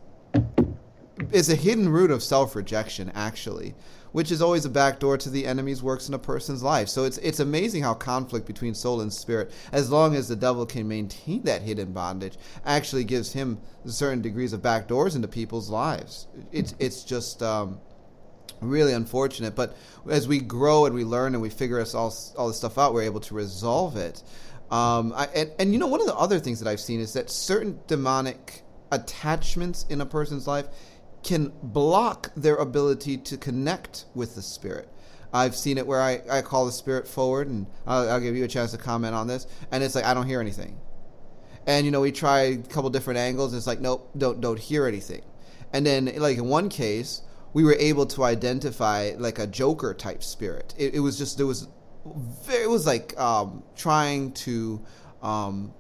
is a hidden root of self-rejection actually which is always a backdoor to the enemy's works in a person's life. So it's it's amazing how conflict between soul and spirit as long as the devil can maintain that hidden bondage actually gives him certain degrees of backdoors into people's lives. It's it's just um, really unfortunate. But as we grow and we learn and we figure us all all this stuff out we're able to resolve it. Um, I, and, and you know, one of the other things that I've seen is that certain demonic attachments in a person's life can block their ability to connect with the spirit. I've seen it where I, I call the spirit forward, and I'll, I'll give you a chance to comment on this, and it's like I don't hear anything. And you know, we try a couple different angles, and it's like nope, don't don't hear anything. And then, like in one case, we were able to identify like a Joker type spirit. It, it was just there was it was like um, trying to um,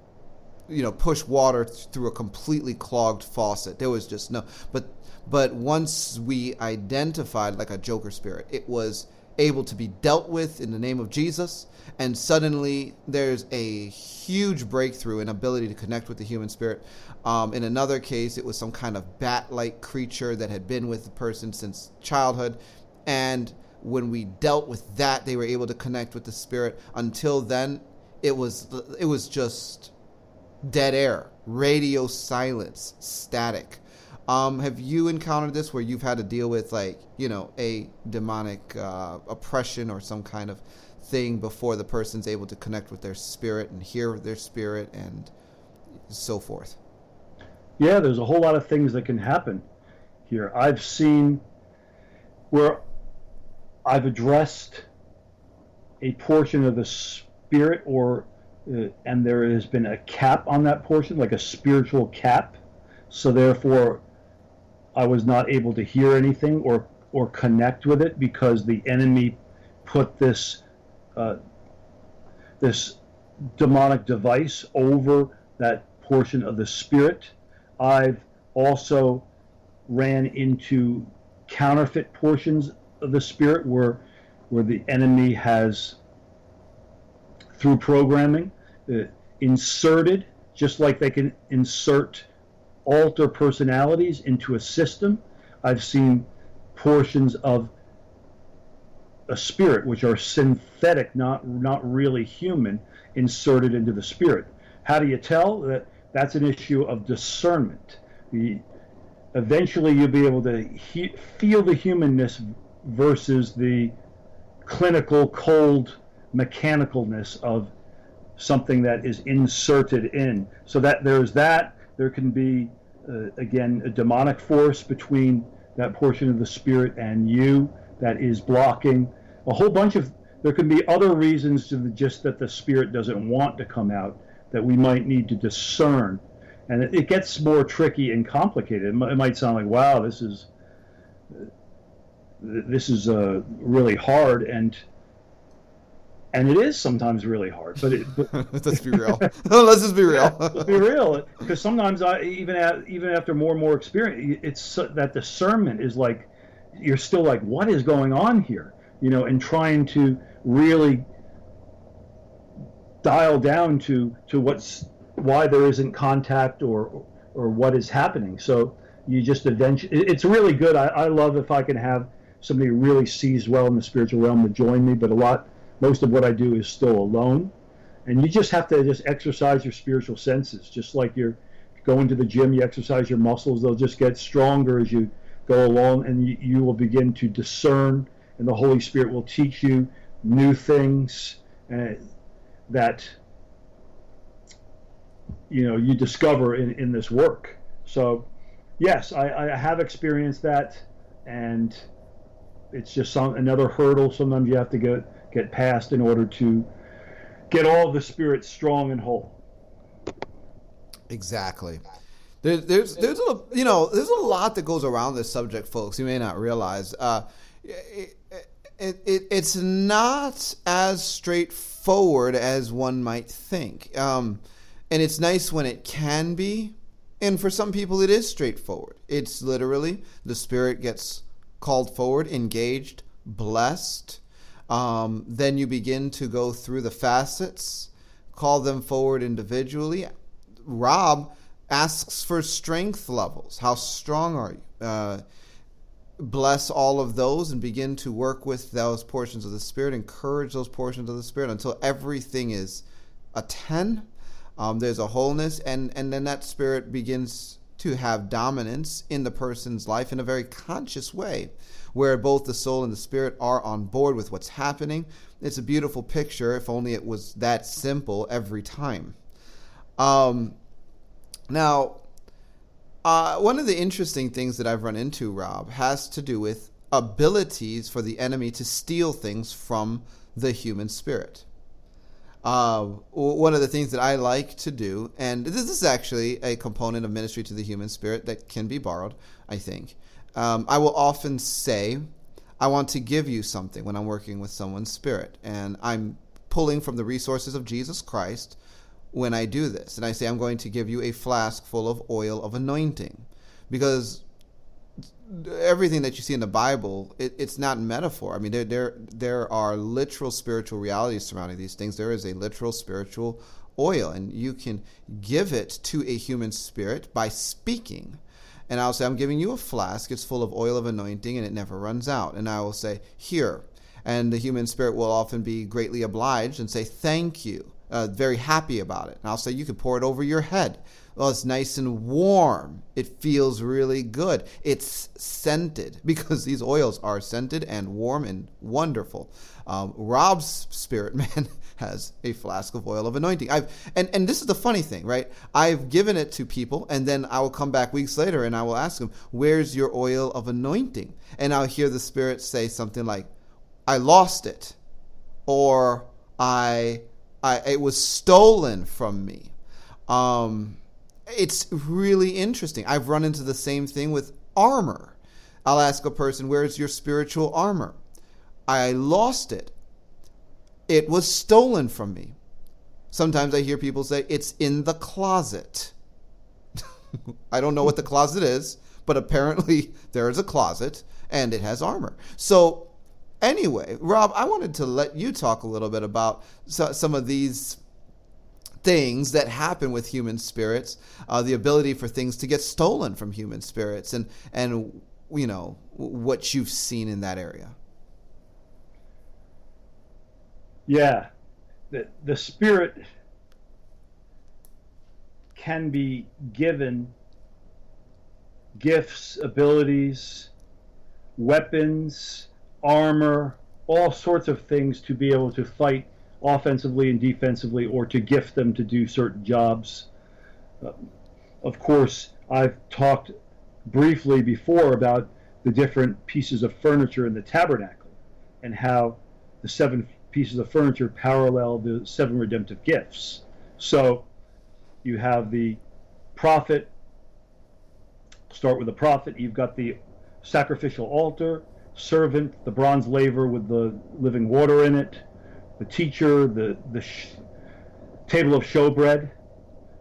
you know push water through a completely clogged faucet there was just no but but once we identified like a joker spirit it was able to be dealt with in the name of jesus and suddenly there's a huge breakthrough in ability to connect with the human spirit um, in another case it was some kind of bat-like creature that had been with the person since childhood and when we dealt with that, they were able to connect with the spirit. Until then, it was it was just dead air, radio silence, static. Um, have you encountered this where you've had to deal with like you know a demonic uh, oppression or some kind of thing before the person's able to connect with their spirit and hear their spirit and so forth? Yeah, there's a whole lot of things that can happen here. I've seen where I've addressed a portion of the spirit, or uh, and there has been a cap on that portion, like a spiritual cap. So therefore, I was not able to hear anything or or connect with it because the enemy put this uh, this demonic device over that portion of the spirit. I've also ran into counterfeit portions of the spirit where where the enemy has through programming uh, inserted just like they can insert alter personalities into a system. I've seen portions of a spirit, which are synthetic, not not really human, inserted into the spirit. How do you tell that? That's an issue of discernment. The, eventually, you'll be able to he, feel the humanness versus the clinical, cold mechanicalness of something that is inserted in. So that there's that. There can be uh, again a demonic force between that portion of the spirit and you that is blocking a whole bunch of there can be other reasons to the, just that the spirit doesn't want to come out that we might need to discern. And it, it gets more tricky and complicated. It, might, it might sound like wow this is this is uh, really hard and and it is sometimes really hard. But, it, but let's be real. let's just be real. let's be real, because sometimes I even at, even after more and more experience, it's that discernment is like you're still like, what is going on here? You know, and trying to really dial down to to what's why there isn't contact or or what is happening. So you just eventually, it's really good. I, I love if I can have somebody who really sees well in the spiritual realm to join me, but a lot most of what I do is still alone. And you just have to just exercise your spiritual senses, just like you're going to the gym, you exercise your muscles, they'll just get stronger as you go along, and you, you will begin to discern, and the Holy Spirit will teach you new things uh, that you know you discover in, in this work. So, yes, I, I have experienced that, and it's just some another hurdle. Sometimes you have to go get past in order to get all the spirits strong and whole. Exactly. There, there's there's a you know there's a lot that goes around this subject, folks. You may not realize. Uh, it, it, it, it's not as straightforward as one might think, um, and it's nice when it can be. And for some people, it is straightforward. It's literally the spirit gets called forward, engaged, blessed, um, then you begin to go through the facets, call them forward individually. Rob asks for strength levels. How strong are you? Uh, bless all of those and begin to work with those portions of the Spirit, encourage those portions of the Spirit until everything is a 10. Um, there's a wholeness, and, and then that Spirit begins to have dominance in the person's life in a very conscious way where both the soul and the spirit are on board with what's happening. It's a beautiful picture, if only it was that simple every time. Um, now, uh, one of the interesting things that I've run into, Rob, has to do with abilities for the enemy to steal things from the human spirit. Uh, one of the things that I like to do, and this is actually a component of ministry to the human spirit that can be borrowed, I think, um, I will often say, I want to give you something when I'm working with someone's spirit. And I'm pulling from the resources of Jesus Christ when I do this. And I say, I'm going to give you a flask full of oil of anointing. Because everything that you see in the Bible, it, it's not metaphor. I mean, there, there, there are literal spiritual realities surrounding these things. There is a literal spiritual oil, and you can give it to a human spirit by speaking and I'll say, I'm giving you a flask. It's full of oil of anointing and it never runs out. And I will say, Here. And the human spirit will often be greatly obliged and say, Thank you. Uh, very happy about it. And I'll say, You can pour it over your head. Well, it's nice and warm. It feels really good. It's scented because these oils are scented and warm and wonderful. Um, Rob's spirit, man, has a flask of oil of anointing. I've and and this is the funny thing, right? I've given it to people, and then I will come back weeks later and I will ask them, "Where's your oil of anointing?" And I'll hear the Spirit say something like, "I lost it," or "I, I it was stolen from me." Um, it's really interesting. I've run into the same thing with armor. I'll ask a person, "Where's your spiritual armor?" I lost it it was stolen from me. Sometimes I hear people say, it's in the closet. I don't know what the closet is, but apparently there is a closet and it has armor. So, anyway, Rob, I wanted to let you talk a little bit about some of these things that happen with human spirits, uh, the ability for things to get stolen from human spirits, and and you know what you've seen in that area. Yeah, the the spirit can be given gifts, abilities, weapons, armor, all sorts of things to be able to fight offensively and defensively or to gift them to do certain jobs. Uh, of course, I've talked briefly before about the different pieces of furniture in the tabernacle and how the seven pieces of furniture parallel the seven redemptive gifts. So you have the prophet, start with the prophet, you've got the sacrificial altar, servant, the bronze laver with the living water in it, the teacher, the, the sh- table of showbread,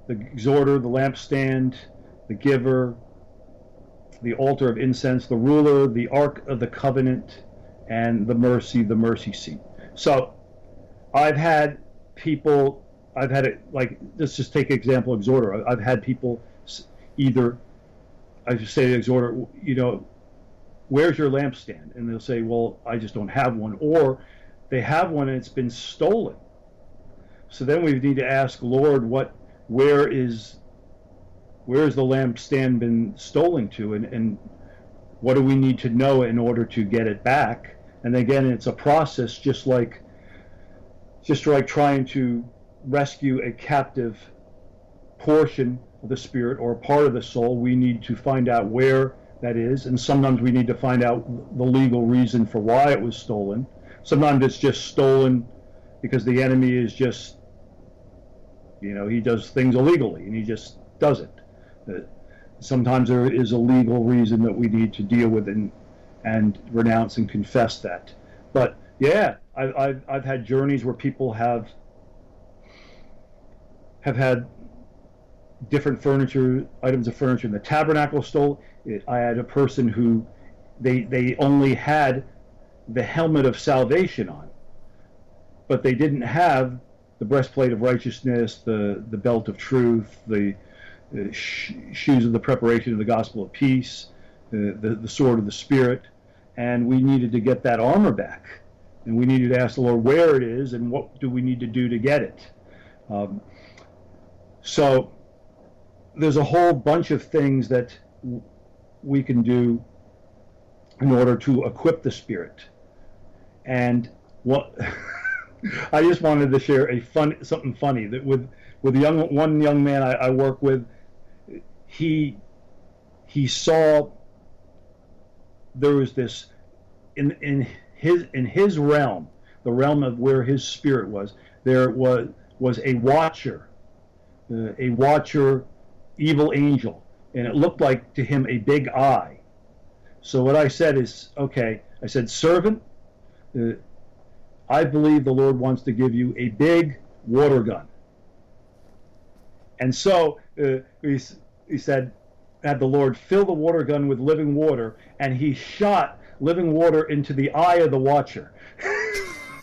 the exhorter, the lampstand, the giver, the altar of incense, the ruler, the ark of the covenant, and the mercy, the mercy seat. So I've had people, I've had it like, let's just take example exhorter. I've had people either, I just say to exhorter, you know, where's your lampstand? And they'll say, well, I just don't have one. Or they have one and it's been stolen. So then we need to ask, Lord, what, where is, where has the lampstand been stolen to, and, and what do we need to know in order to get it back? And again, it's a process, just like, just like trying to rescue a captive portion of the spirit or part of the soul. We need to find out where that is, and sometimes we need to find out the legal reason for why it was stolen sometimes it's just stolen because the enemy is just, you know, he does things illegally and he just does it. Sometimes there is a legal reason that we need to deal with and, and renounce and confess that. But yeah, I, I've, I've had journeys where people have have had different furniture, items of furniture in the tabernacle stole. It, I had a person who they they only had the helmet of salvation on, but they didn't have the breastplate of righteousness, the, the belt of truth, the, the sh- shoes of the preparation of the gospel of peace, the, the, the sword of the Spirit, and we needed to get that armor back. And we needed to ask the Lord where it is and what do we need to do to get it. Um, so there's a whole bunch of things that we can do in order to equip the Spirit. And what I just wanted to share a fun something funny that with with young one young man I, I work with, he he saw there was this in in his in his realm, the realm of where his spirit was. There was was a watcher, uh, a watcher, evil angel, and it looked like to him a big eye. So what I said is, okay, I said, servant, uh, I believe the Lord wants to give you a big water gun. And so uh, he, he said, had the Lord fill the water gun with living water, and he shot living water into the eye of the watcher.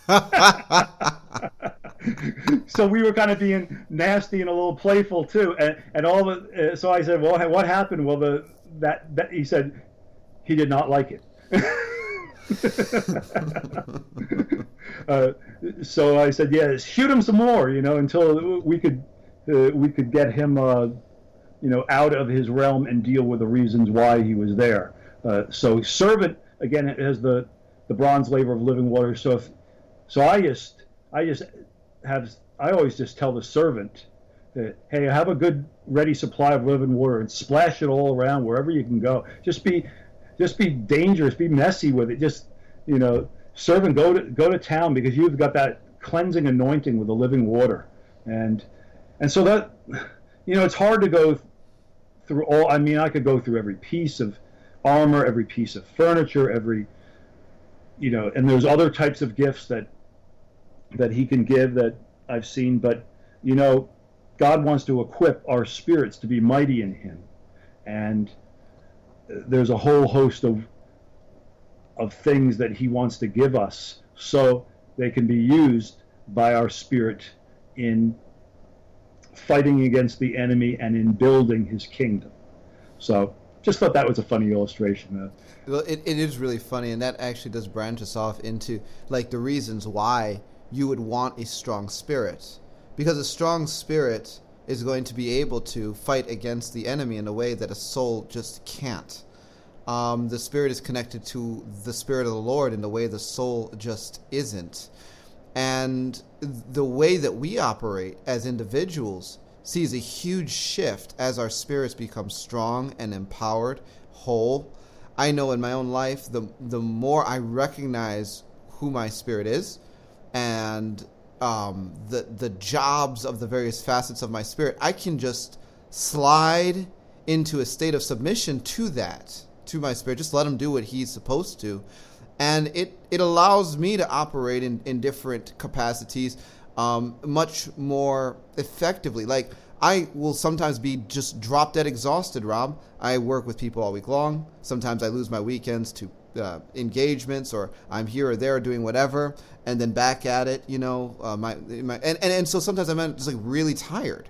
so we were kind of being nasty and a little playful too, and and all the. Uh, so I said, "Well, what happened?" Well, the that, that he said he did not like it. uh, so I said, "Yeah, shoot him some more," you know, until we could uh, we could get him, uh, you know, out of his realm and deal with the reasons why he was there. Uh, so servant again has the the bronze laver of living water. So if so, I just I just have I always just tell the servant. That, hey, have a good ready supply of living water and splash it all around wherever you can go. Just be just be dangerous, be messy with it. Just you know, serve and go to go to town because you've got that cleansing anointing with the living water, and and so that you know it's hard to go through all. I mean, I could go through every piece of armor, every piece of furniture, every you know, and there's other types of gifts that that He can give that I've seen, but you know, God wants to equip our spirits to be mighty in Him, and uh, there's a whole host of of things that he wants to give us so they can be used by our spirit in fighting against the enemy and in building his kingdom. So just thought that was a funny illustration. Well, it, it is really funny, and that actually does branch us off into like the reasons why you would want a strong spirit, because a strong spirit is going to be able to fight against the enemy in a way that a soul just can't. Um, the spirit is connected to the spirit of the Lord in a way the soul just isn't. And the way that we operate as individuals sees a huge shift as our spirits become strong and empowered, whole. I know in my own life, the the more I recognize who my spirit is, and um, the the jobs of the various facets of my spirit, I can just slide into a state of submission to that, to my spirit. Just let him do what he's supposed to, and it it allows me to operate in in different capacities um, much more effectively. Like I will sometimes be just drop dead exhausted, Rob. I work with people all week long. Sometimes I lose my weekends to uh, engagements or I'm here or there doing whatever, and then back at it. You know, uh, my, my and, and and so sometimes I'm just like really tired,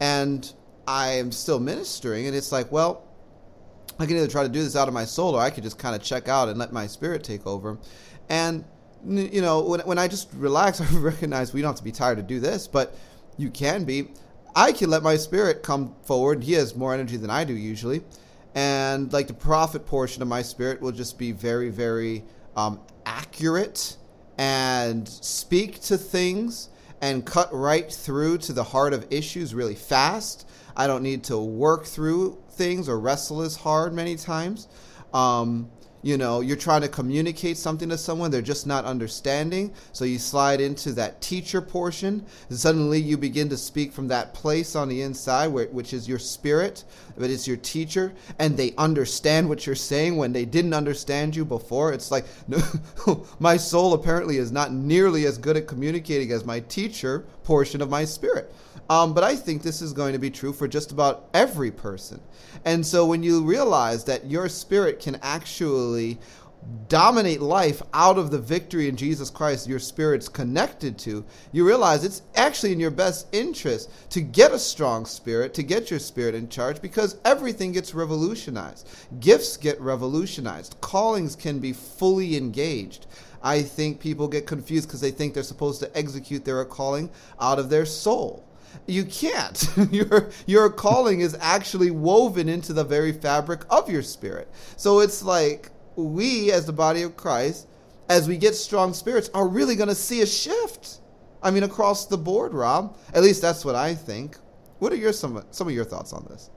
and I am still ministering, and it's like, well, I can either try to do this out of my soul, or I could just kind of check out and let my spirit take over, and you know, when when I just relax, I recognize we don't have to be tired to do this, but you can be. I can let my spirit come forward. He has more energy than I do usually and like the prophet portion of my spirit will just be very very um, accurate and speak to things and cut right through to the heart of issues really fast i don't need to work through things or wrestle as hard many times. Um, you know you're trying to communicate something to someone they're just not understanding. So you slide into that teacher portion. And suddenly you begin to speak from that place on the inside where, which is your spirit but it's your teacher and they understand what you're saying when they didn't understand you before. It's like no, my soul apparently is not nearly as good at communicating as my teacher portion of my spirit um, but I think this is going to be true for just about every person. And so when you realize that your spirit can actually dominate life out of the victory in Jesus Christ your spirit's connected to, you realize it's actually in your best interest to get a strong spirit, to get your spirit in charge, because everything gets revolutionized. Gifts get revolutionized. Callings can be fully engaged. I think people get confused because they think they're supposed to execute their calling out of their soul you can't. your your calling is actually woven into the very fabric of your spirit. So it's like we as the body of Christ as we get strong spirits are really going to see a shift. I mean across the board, Rob. At least that's what I think. What are your some some of your thoughts on this?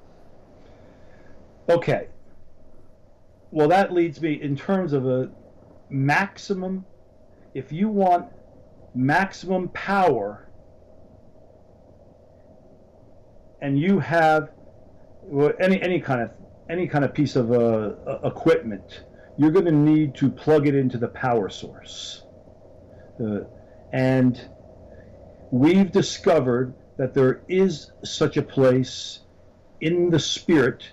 Okay. Well, that leads me in terms of a maximum if you want maximum power and you have any any kind of any kind of piece of uh, equipment, you're going to need to plug it into the power source. Uh, and we've discovered that there is such a place in the spirit,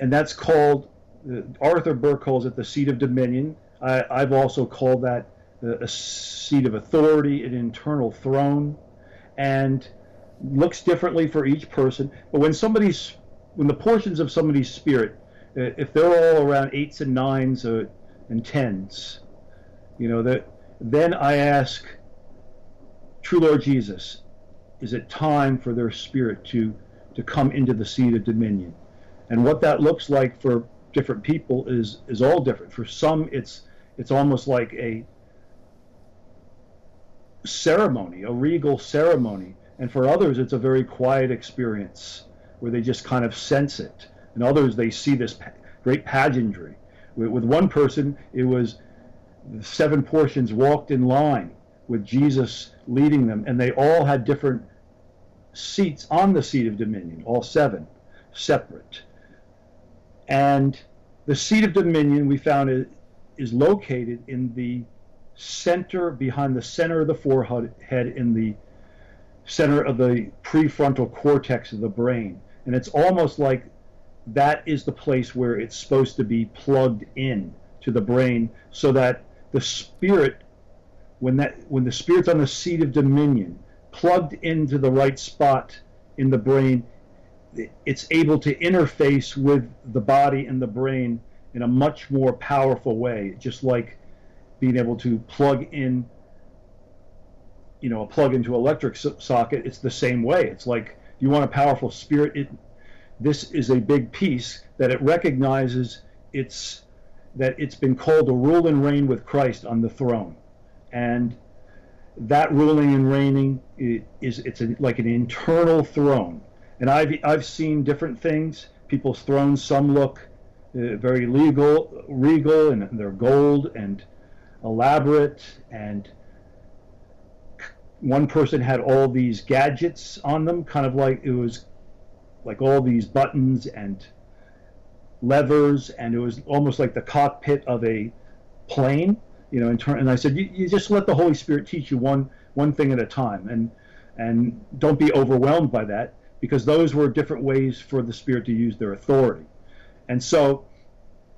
and that's called, uh, Arthur Burk calls it the seat of dominion. I, have also called that uh, a seat of authority, an internal throne. And looks differently for each person. But when somebody's when the portions of somebody's spirit, uh, if they're all around eights and nines or, and tens, you know that then I ask, true Lord Jesus, is it time for their spirit to to come into the seat of dominion? And what that looks like for different people is is all different. For some, it's it's almost like a ceremony, a regal ceremony and for others, it's a very quiet experience where they just kind of sense it. And others, they see this great pageantry. With, one person, it was seven portions walked in line with Jesus leading them, and they all had different seats on the seat of dominion, all seven, separate. And the seat of dominion we found is, is located in the center, behind the center of the forehead, in the center of the prefrontal cortex of the brain. And it's almost like that is the place where it's supposed to be plugged in to the brain so that the spirit when that when the spirit's on the seat of dominion plugged into the right spot in the brain, it's able to interface with the body and the brain in a much more powerful way, just like being able to plug in, you know, a plug into electric so- socket. It's the same way. It's like you want a powerful spirit. It, this is a big piece that it recognizes it's that it's been called to rule and reign with Christ on the throne, and that ruling and reigning is it's a, like an internal throne. And I've I've seen different things. People's thrones. Some look uh, very legal, regal, and they're gold and elaborate. And one person had all these gadgets on them, kind of like it was like all these buttons and levers, and it was almost like the cockpit of a plane. You know, in turn, and I said, you, you just let the Holy Spirit teach you one one thing at a time, and and don't be overwhelmed by that because those were different ways for the Spirit to use their authority. And so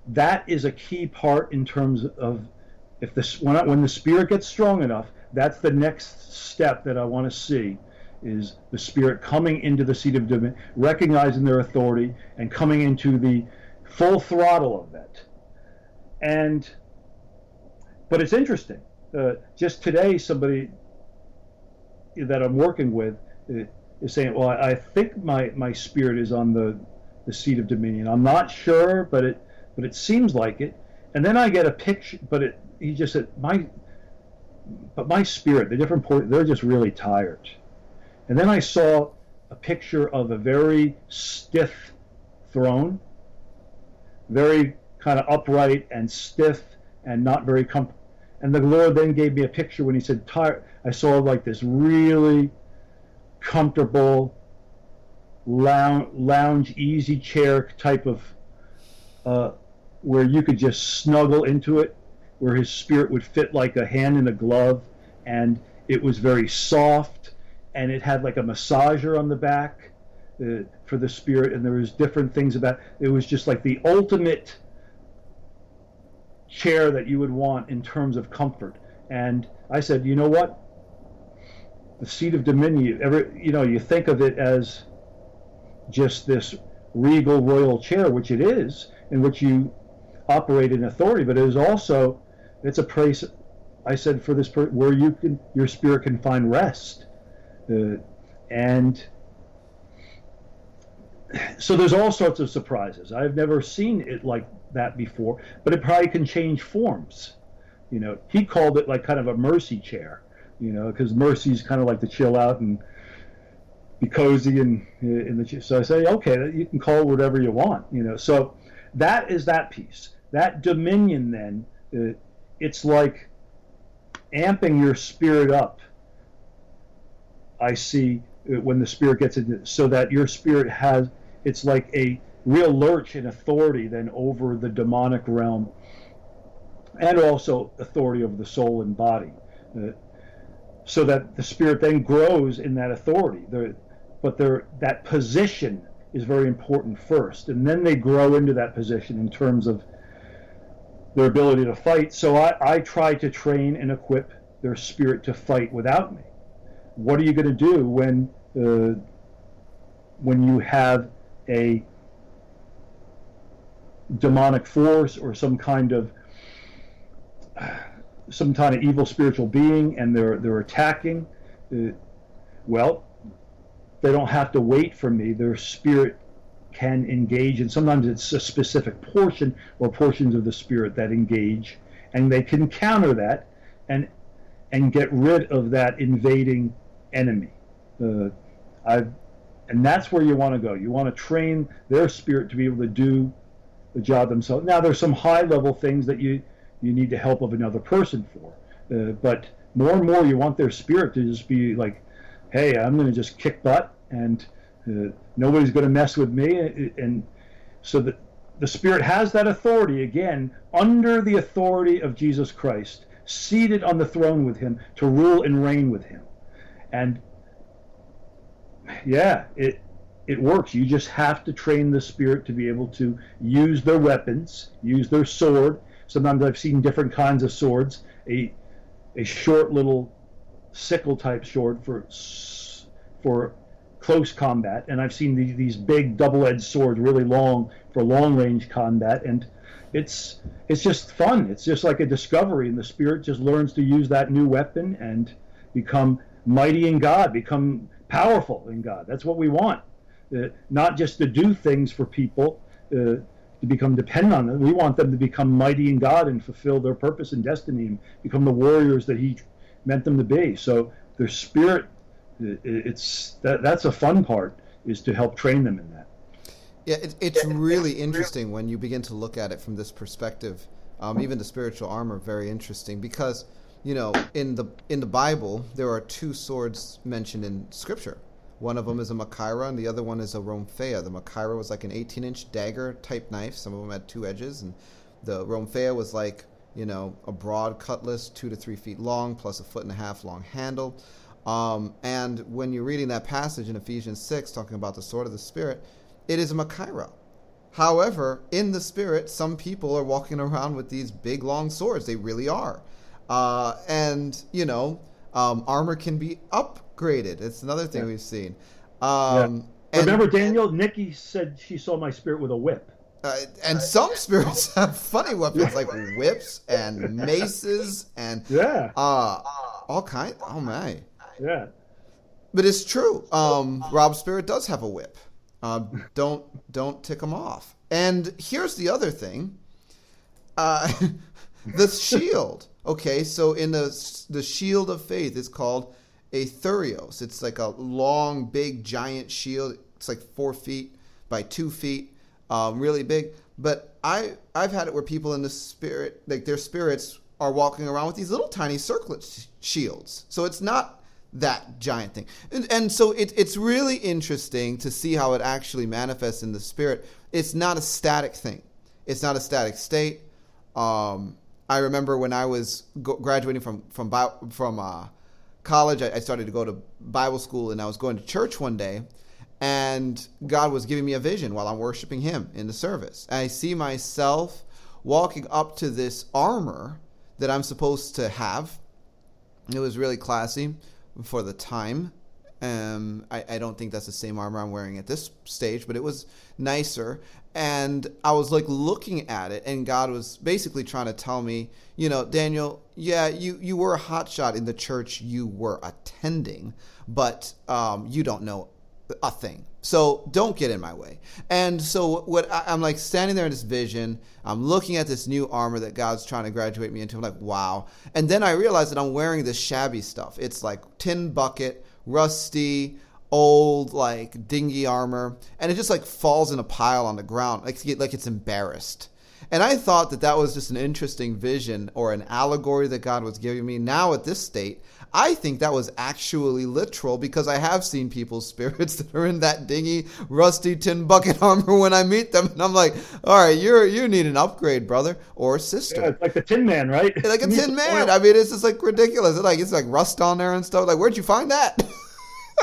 that is a key part in terms of if this when, when the Spirit gets strong enough, that's the next step that I want to see is the Spirit coming into the seat of dominion, recognizing their authority, and coming into the full throttle of that. And but it's interesting. Uh, just today, somebody that I'm working with uh, is saying, "Well, I, I think my my spirit is on the the seat of dominion. I'm not sure, but it but it seems like it." And then I get a picture, but it he just said my but my spirit, the different point, they're just really tired. And then I saw a picture of a very stiff throne, very kind of upright and stiff and not very comfortable. And the Lord then gave me a picture when He said, tired. I saw like this really comfortable lounge, lounge easy chair type of uh, where you could just snuggle into it, where His Spirit would fit like a hand in a glove, and it was very soft, and it had like a massager on the back uh, for the Spirit, and there was different things about it. Was just like the ultimate chair that you would want in terms of comfort. And I said, you know what? The seat of dominion, ever, you know, you think of it as just this regal royal chair, which it is, in which you operate in authority, but it is also, it's a place, I said, for this, where you can, your spirit can find rest. Uh, and so there's all sorts of surprises. I've never seen it like that before, but it probably can change forms. You know, he called it like kind of a mercy chair, you know, because mercy's kind of like to chill out and be cozy and in the so I say, okay, you can call it whatever you want, you know. So that is that piece. That dominion then, uh, it's like amping your spirit up. I see uh, when the spirit gets into so that your spirit has it's like a real lurch in authority then over the demonic realm and also authority over the soul and body. Uh, so that the spirit then grows in that authority. But that position is very important first, and then they grow into that position in terms of their ability to fight. So I, I try to train and equip their spirit to fight without me. What are you going to do when uh, when you have a demonic force or some kind of some kind of evil spiritual being and they're they're attacking uh, well they don't have to wait for me their spirit can engage and sometimes it's a specific portion or portions of the spirit that engage and they can counter that and and get rid of that invading enemy uh, I've and that's where you want to go you want to train their spirit to be able to do the job themselves. Now, there's some high level things that you you need the help of another person for, uh, but more and more you want their spirit to just be like, hey, I'm going to just kick butt and uh, nobody's going to mess with me, and so that the spirit has that authority again under the authority of Jesus Christ, seated on the throne with Him to rule and reign with Him, and yeah, it it works. You just have to train the spirit to be able to use their weapons, use their sword. Sometimes I've seen different kinds of swords. A a short little sickle type sword for for close combat, and I've seen these, these big double-edged swords, really long for long-range combat, and it's it's just fun. It's just like a discovery, and the spirit just learns to use that new weapon and become mighty in God, become powerful in God. That's what we want. Uh, not just to do things for people, uh, to become dependent on them. We want them to become mighty in God and fulfill their purpose and destiny and become the warriors that He meant them to be. So their spirit, it's that, that's a fun part is to help train them in that. Yeah, it, it's really interesting when you begin to look at it from this perspective. Um, even the spiritual armor, very interesting because you know in the in the Bible there are two swords mentioned in Scripture. One of them is a Machaira, and the other one is a Rhomphaia. The Machaira was like an 18-inch dagger type knife. Some of them had two edges, and the Rhomphaia was like you know a broad cutlass, two to three feet long, plus a foot and a half long handle. Um, and when you're reading that passage in Ephesians 6, talking about the sword of the Spirit, it is a Machaira. However, in the Spirit, some people are walking around with these big, long swords. They really are. Uh, and, you know, um, armor can be upgraded. It's another thing yeah. we've seen. Um, yeah. Remember, Daniel, Nikki said she saw my spirit with a whip. Uh, and some spirits have funny weapons like whips and maces and yeah, uh, all kind. Oh my, yeah. But it's true. Um, Rob Spirit does have a whip. Uh, don't don't tick him off. And here's the other thing. Uh, the shield. Okay, so in the the shield of faith it's called a thurios. It's like a long, big, giant shield. It's like four feet by two feet, um, really big. But I I've had it where people in the spirit, like their spirits, are walking around with these little tiny circlet shields. So it's not that giant thing. And, and so it, it's really interesting to see how it actually manifests in the spirit. It's not a static thing. It's not a static state. Um, I remember when I was graduating from from from uh, college, I, I started to go to Bible school, and I was going to church one day, and God was giving me a vision while I'm worshiping Him in the service. I see myself walking up to this armor that I'm supposed to have. It was really classy for the time. Um, I, I don't think that's the same armor I'm wearing at this stage, but it was nicer. And I was like looking at it, and God was basically trying to tell me, you know, Daniel, yeah, you, you were a hotshot in the church you were attending, but um, you don't know a thing. So don't get in my way. And so what I, am like standing there in this vision, I'm looking at this new armor that God's trying to graduate me into. I'm like, wow. And then I realize that I'm wearing this shabby stuff. It's like tin bucket, rusty, old, like dingy armor, and it just like falls in a pile on the ground, like like it's embarrassed. And I thought that that was just an interesting vision or an allegory that God was giving me. Now at this state, I think that was actually literal because I have seen people's spirits that are in that dingy, rusty tin bucket armor when I meet them, and I'm like, "All right, you're you need an upgrade, brother or sister." Yeah, like the Tin Man, right? Like a Tin Man. I mean, it's just like ridiculous. It's like it's like rust on there and stuff. Like, where'd you find that?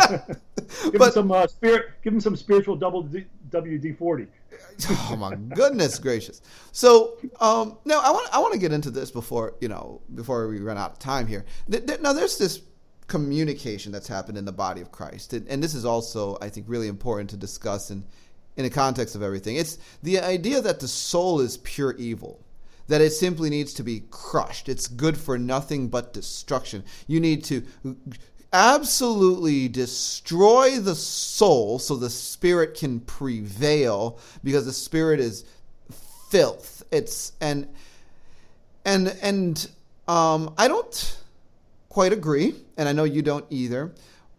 give but, him some uh, spirit. Give him some spiritual double WD forty. oh my goodness gracious! So um, now I want I want to get into this before you know before we run out of time here. Now there's this communication that's happened in the body of Christ, and this is also I think really important to discuss in in the context of everything. It's the idea that the soul is pure evil that it simply needs to be crushed. It's good for nothing but destruction. You need to absolutely destroy the soul so the spirit can prevail because the spirit is filth. It's and and and um i don't quite agree and i know you don't either.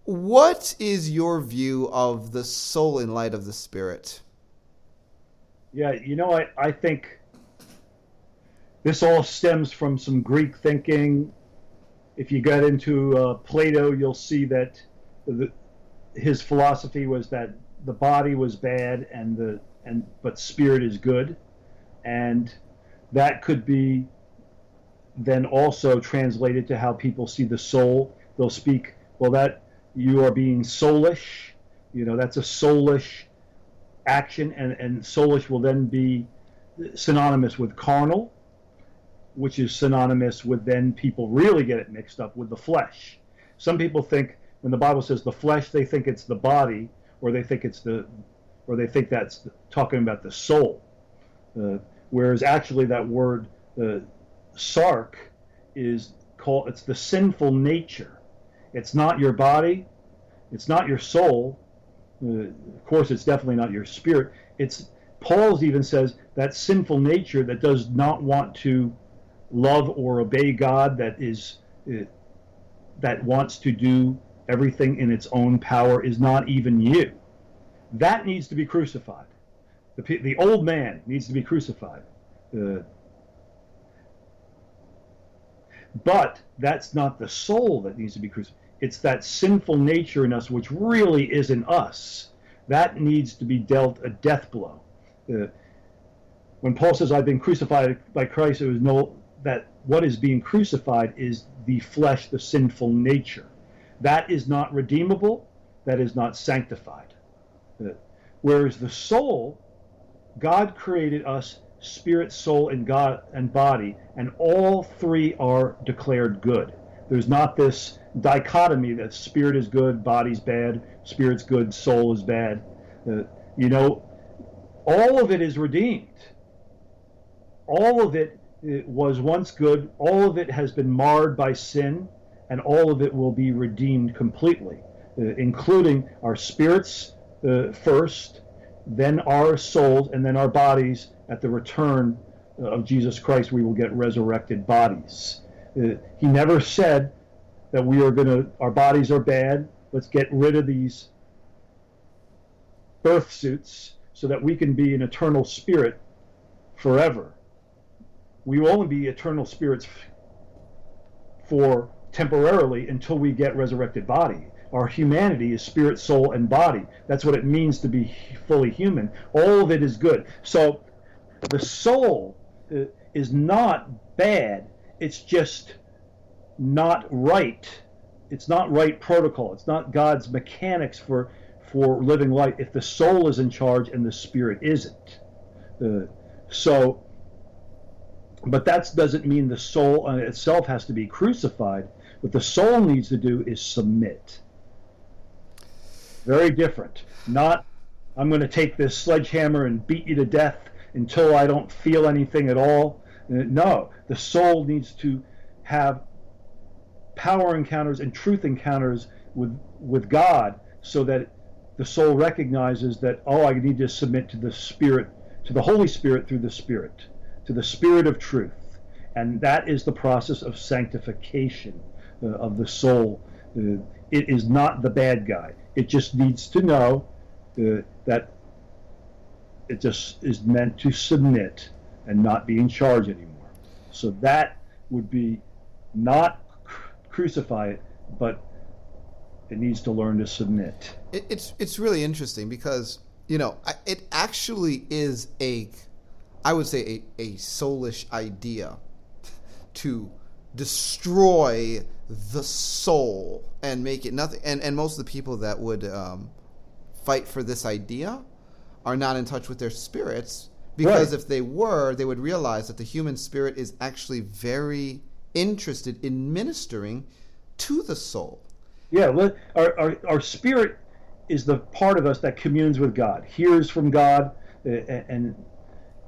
What is your view of the soul in light of the spirit? Yeah you know i i think this all stems from some greek thinking if you get into uh, Plato, you'll see that the, his philosophy was that the body was bad and the and but spirit is good, and that could be then also translated to how people see the soul. They'll speak well that you are being soulish, you know that's a soulish action, and and soulish will then be synonymous with carnal which is synonymous with then people really get it mixed up with the flesh. some people think when the Bible says the flesh, they think it's the body, or they think it's the, or they think that's talking about the soul. Uh, whereas actually that word uh, sark is called it's the sinful nature. It's not your body, it's not your soul. Uh, of course, it's definitely not your spirit. It's Paul's even says that sinful nature that does not want to love or obey God, that is uh, that wants to do everything in its own power, is not even you. That needs to be crucified. The, the old man needs to be crucified. Uh, but that's not the soul that needs to be crucified. It's that sinful nature in us, which really is in us. That needs to be dealt a death blow. Uh, when Paul says, "I've been crucified by Christ," it was no that what is being crucified is the flesh, the sinful nature. That is not redeemable. That is not sanctified. Whereas the soul, God created us spirit, soul, and God and body, and all three are declared good. There's not this dichotomy that spirit is good, body's bad, spirit's good, soul is bad. Uh, you know, all of it is redeemed. All of it, it was once good. All of it has been marred by sin, and all of it will be redeemed completely, uh, including our spirits uh, first, then our souls, and then our bodies at the return uh, of Jesus Christ, we will get resurrected bodies. Uh, he never said that we are going to, our bodies are bad. Let's get rid of these birth suits so that we can be an eternal spirit forever. We will only be eternal spirits for temporarily until we get resurrected body. Our humanity is spirit, soul, and body. That's what it means to be fully human. All of it is good. So the soul uh, is not bad. It's just not right. It's not right protocol. It's not God's mechanics for for living life if the soul is in charge and the spirit isn't. Uh, so, but that doesn't mean the soul itself has to be crucified. What the soul needs to do is submit. Very different. Not, I'm going to take this sledgehammer and beat you to death until I don't feel anything at all. Uh, no, the soul needs to have power encounters and truth encounters with with God so that the soul recognizes that oh I need to submit to the spirit to the Holy Spirit through the Spirit to the Spirit of truth and that is the process of sanctification uh, of the soul uh, it is not the bad guy it just needs to know uh, that it just is meant to submit and not be in charge anymore. So that would be not crucify it, but it needs to learn to submit. It, it's it's really interesting because you know it actually is a, I would say a, a soulish idea, to destroy the soul and make it nothing. And and most of the people that would um, fight for this idea are not in touch with their spirits because right. if they were, they would realize that the human spirit is actually very interested in ministering to the soul. Yeah, our, our, our spirit is the part of us that communes with God, hears from God, uh, and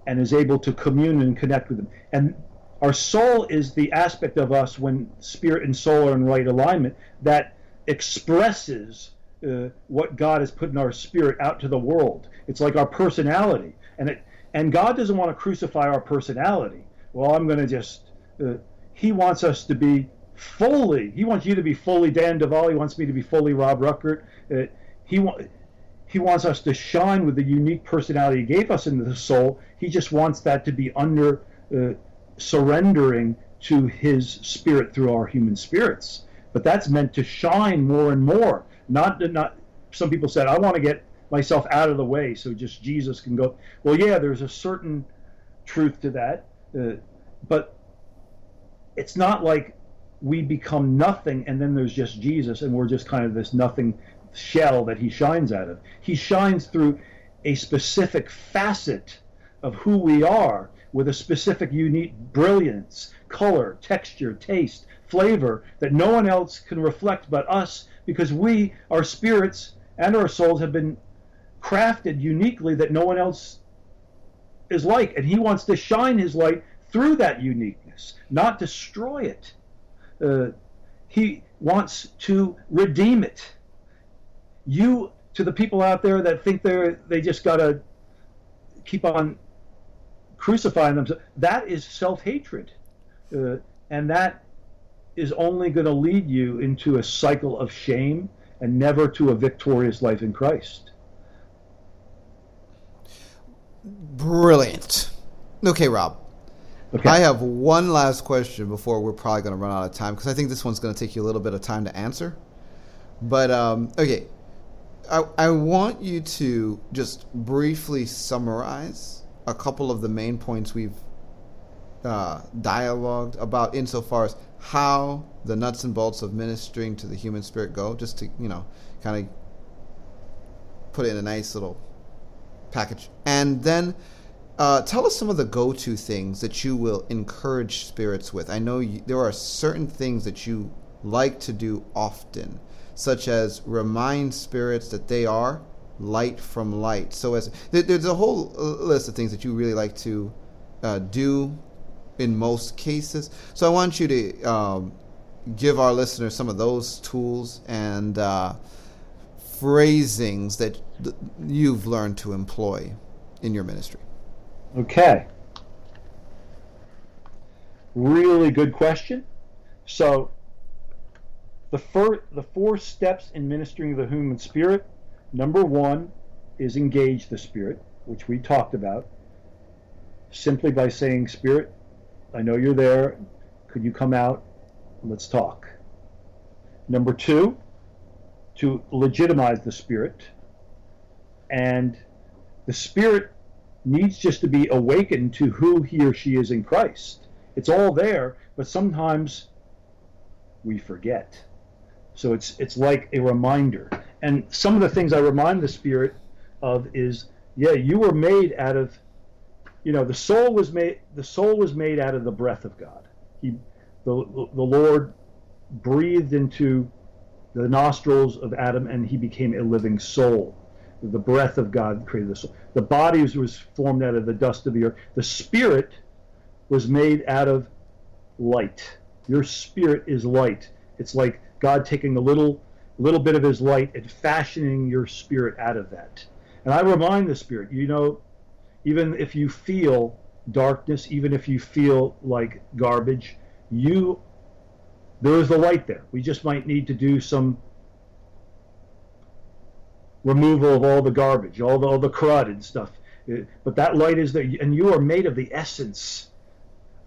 and is able to commune and connect with them. And our soul is the aspect of us when spirit and soul are in right alignment that expresses uh, what God has put in our spirit out to the world. It's like our personality, and it and God doesn't want to crucify our personality. Well, I'm going to just. Uh, he wants us to be fully. He wants you to be fully Dan Duval. He wants me to be fully Rob Ruckert. Uh, he wants. He wants us to shine with the unique personality he gave us in the soul. He just wants that to be under uh, surrendering to his spirit through our human spirits. But that's meant to shine more and more. Not to not some people said I want to get myself out of the way so just Jesus can go. Well, yeah, there's a certain truth to that, uh, but it's not like we become nothing and then there's just Jesus and we're just kind of this nothing shell that he shines out of. He shines through a specific facet of who we are with a specific unique brilliance, color, texture, taste, flavor that no one else can reflect but us because we, our spirits and our souls, have been crafted uniquely that no one else is like. And he wants to shine his light through that uniqueness, not destroy it. Uh, he wants to redeem it. You, to the people out there that think they're they just gotta keep on crucifying themselves, that is self hatred, uh, and that is only going to lead you into a cycle of shame and never to a victorious life in Christ. Brilliant. Okay, Rob. Okay. I have one last question before we're probably going to run out of time because I think this one's going to take you a little bit of time to answer. But um, okay, I, I want you to just briefly summarize a couple of the main points we've uh, dialogued about insofar as how the nuts and bolts of ministering to the human spirit go, just to you know, kind of put it in a nice little package, and then uh, tell us some of the go-to things that you will encourage spirits with. I know you, there are certain things that you like to do often, such as remind spirits that they are light from light. So as there's a whole list of things that you really like to uh, do in most cases. So I want you to um, give our listeners some of those tools and uh, phrasings that th- you've learned to employ in your ministry. Okay. Really good question. So, the the four steps in ministering the human spirit. Number one is engage the spirit, which we talked about, simply by saying, "Spirit, I know you're there. Could you come out? Let's talk." Number two, to legitimize the spirit, and the spirit needs just to be awakened to who he or she is in Christ. It's all there, but sometimes we forget. So it's it's like a reminder. And some of the things I remind the spirit of is, yeah, you were made out of you know, the soul was made the soul was made out of the breath of God. He the the Lord breathed into the nostrils of Adam and he became a living soul the breath of God created the soul. The body was formed out of the dust of the earth. The spirit was made out of light. Your spirit is light. It's like God taking a little little bit of his light and fashioning your spirit out of that. And I remind the spirit, you know, even if you feel darkness, even if you feel like garbage, you there is the light there. We just might need to do some removal of all the garbage, all the, all the crud and stuff. Uh, but that light is there, and you are made of the essence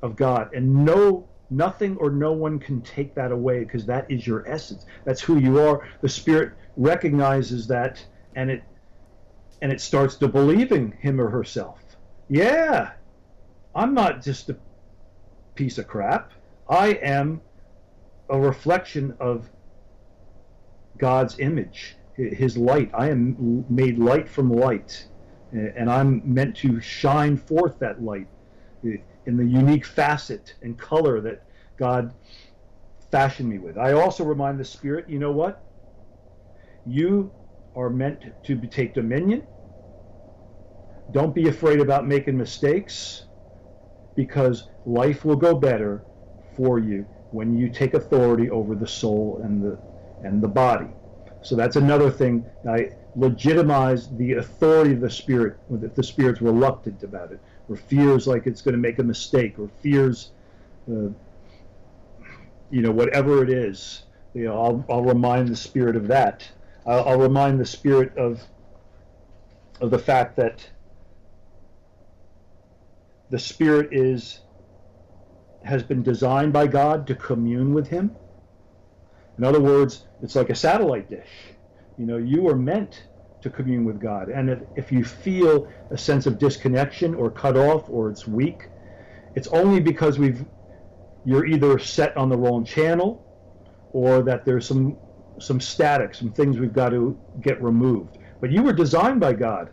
of God, and no nothing or no one can take that away because that is your essence. That's who you are. The Spirit recognizes that, and it and it starts to believing him or herself. Yeah, I'm not just a piece of crap. I am a reflection of God's image his light. I am made light from light, and I'm meant to shine forth that light in the unique facet and color that God fashioned me with. I also remind the Spirit, you know what? You are meant to take dominion. Don't be afraid about making mistakes because life will go better for you when you take authority over the soul and the and the body. So that's another thing. I legitimize the authority of the spirit if the spirit's reluctant about it, or fears like it's going to make a mistake, or fears, uh, you know, whatever it is. You know, I'll, I'll remind the spirit of that. I'll, I'll remind the spirit of of the fact that the spirit is has been designed by God to commune with Him in other words, it's like a satellite dish. You know, you are meant to commune with God. And if, if you feel a sense of disconnection or cut off or it's weak, it's only because we've you're either set on the wrong channel or that there's some some static, some things we've got to get removed. But you were designed by God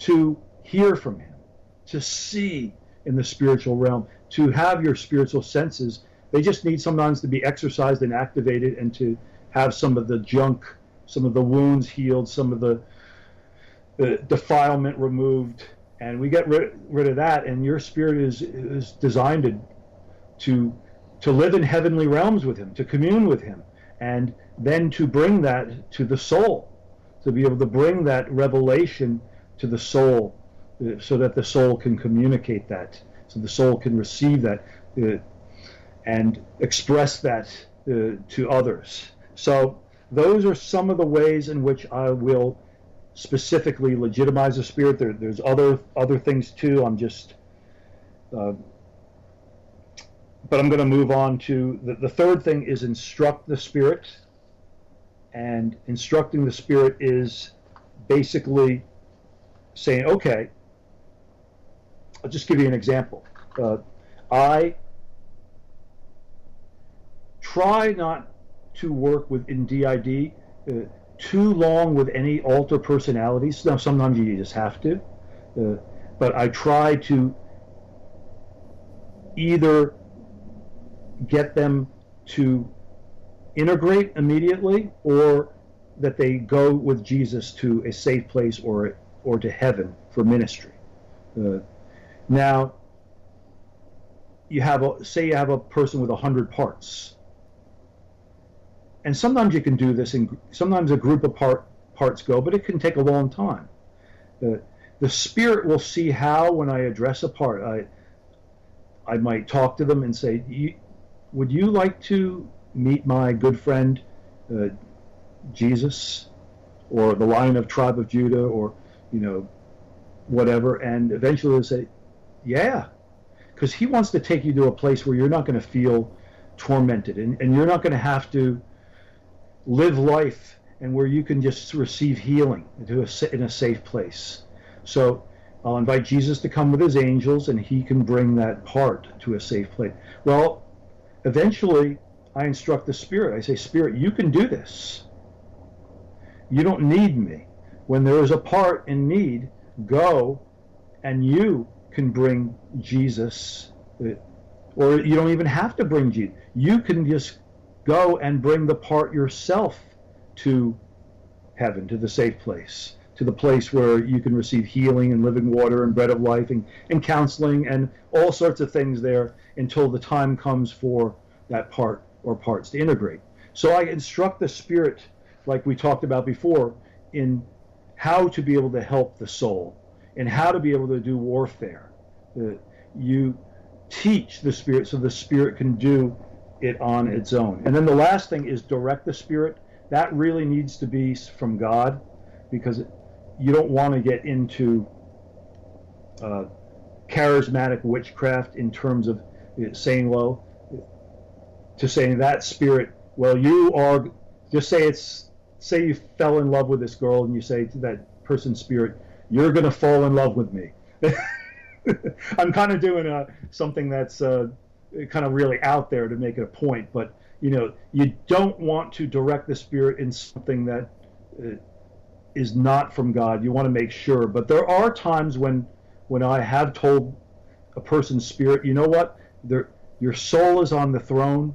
to hear from him, to see in the spiritual realm, to have your spiritual senses They just need sometimes to be exercised and activated and to have some of the junk, some of the wounds healed, some of the, the defilement removed. And we get rid, rid of that, and your spirit is, is designed to, to, to live in heavenly realms with Him, to commune with Him, and then to bring that to the soul, to be able to bring that revelation to the soul uh, so that the soul can communicate that, so the soul can receive that uh, and express that uh, to others. So those are some of the ways in which I will specifically legitimize the spirit. There, there's other other things too. I'm just, uh, but I'm going to move on to the, the third thing is instruct the spirit, and instructing the spirit is basically saying, okay, I'll just give you an example. Uh, I try not to work with in DID uh, too long with any alter personalities. Now, sometimes you just have to, uh, but I try to either get them to integrate immediately or that they go with Jesus to a safe place or or to heaven for ministry. Uh, now, you have a say you have a person with a hundred parts, and sometimes you can do this, and sometimes a group of part, parts go, but it can take a long time. The the spirit will see how when I address a part, I I might talk to them and say, "Would you like to meet my good friend uh, Jesus, or the Lion of Tribe of Judah, or you know, whatever?" And eventually they'll say, yeah, because he wants to take you to a place where you're not going to feel tormented and, and you're not going to have to live life and where you can just receive healing in a safe place. So I'll invite Jesus to come with his angels and he can bring that part to a safe place. Well, eventually I instruct the Spirit. I say, Spirit, you can do this. You don't need me. When there is a part in need, go and you can bring Jesus, or you don't even have to bring Jesus. You can just go and bring the part yourself to heaven, to the safe place, to the place where you can receive healing and living water and bread of life and, and counseling and all sorts of things there until the time comes for that part or parts to integrate. So I instruct the Spirit, like we talked about before, in how to be able to help the soul and how to be able to do warfare. Uh, you teach the spirit so the spirit can do it on its own. And then the last thing is direct the spirit. That really needs to be from God because you don't want to get into uh, charismatic witchcraft in terms of saying, well, to saying that spirit, well, you are, just say it's, say you fell in love with this girl and you say to that person's spirit, you're going to fall in love with me. I'm kind of doing a, something that's uh, kind of really out there to make it a point, but you know, you don't want to direct the spirit in something that uh, is not from God. You want to make sure. But there are times when when I have told a person's spirit, you know what, there, your soul is on the throne,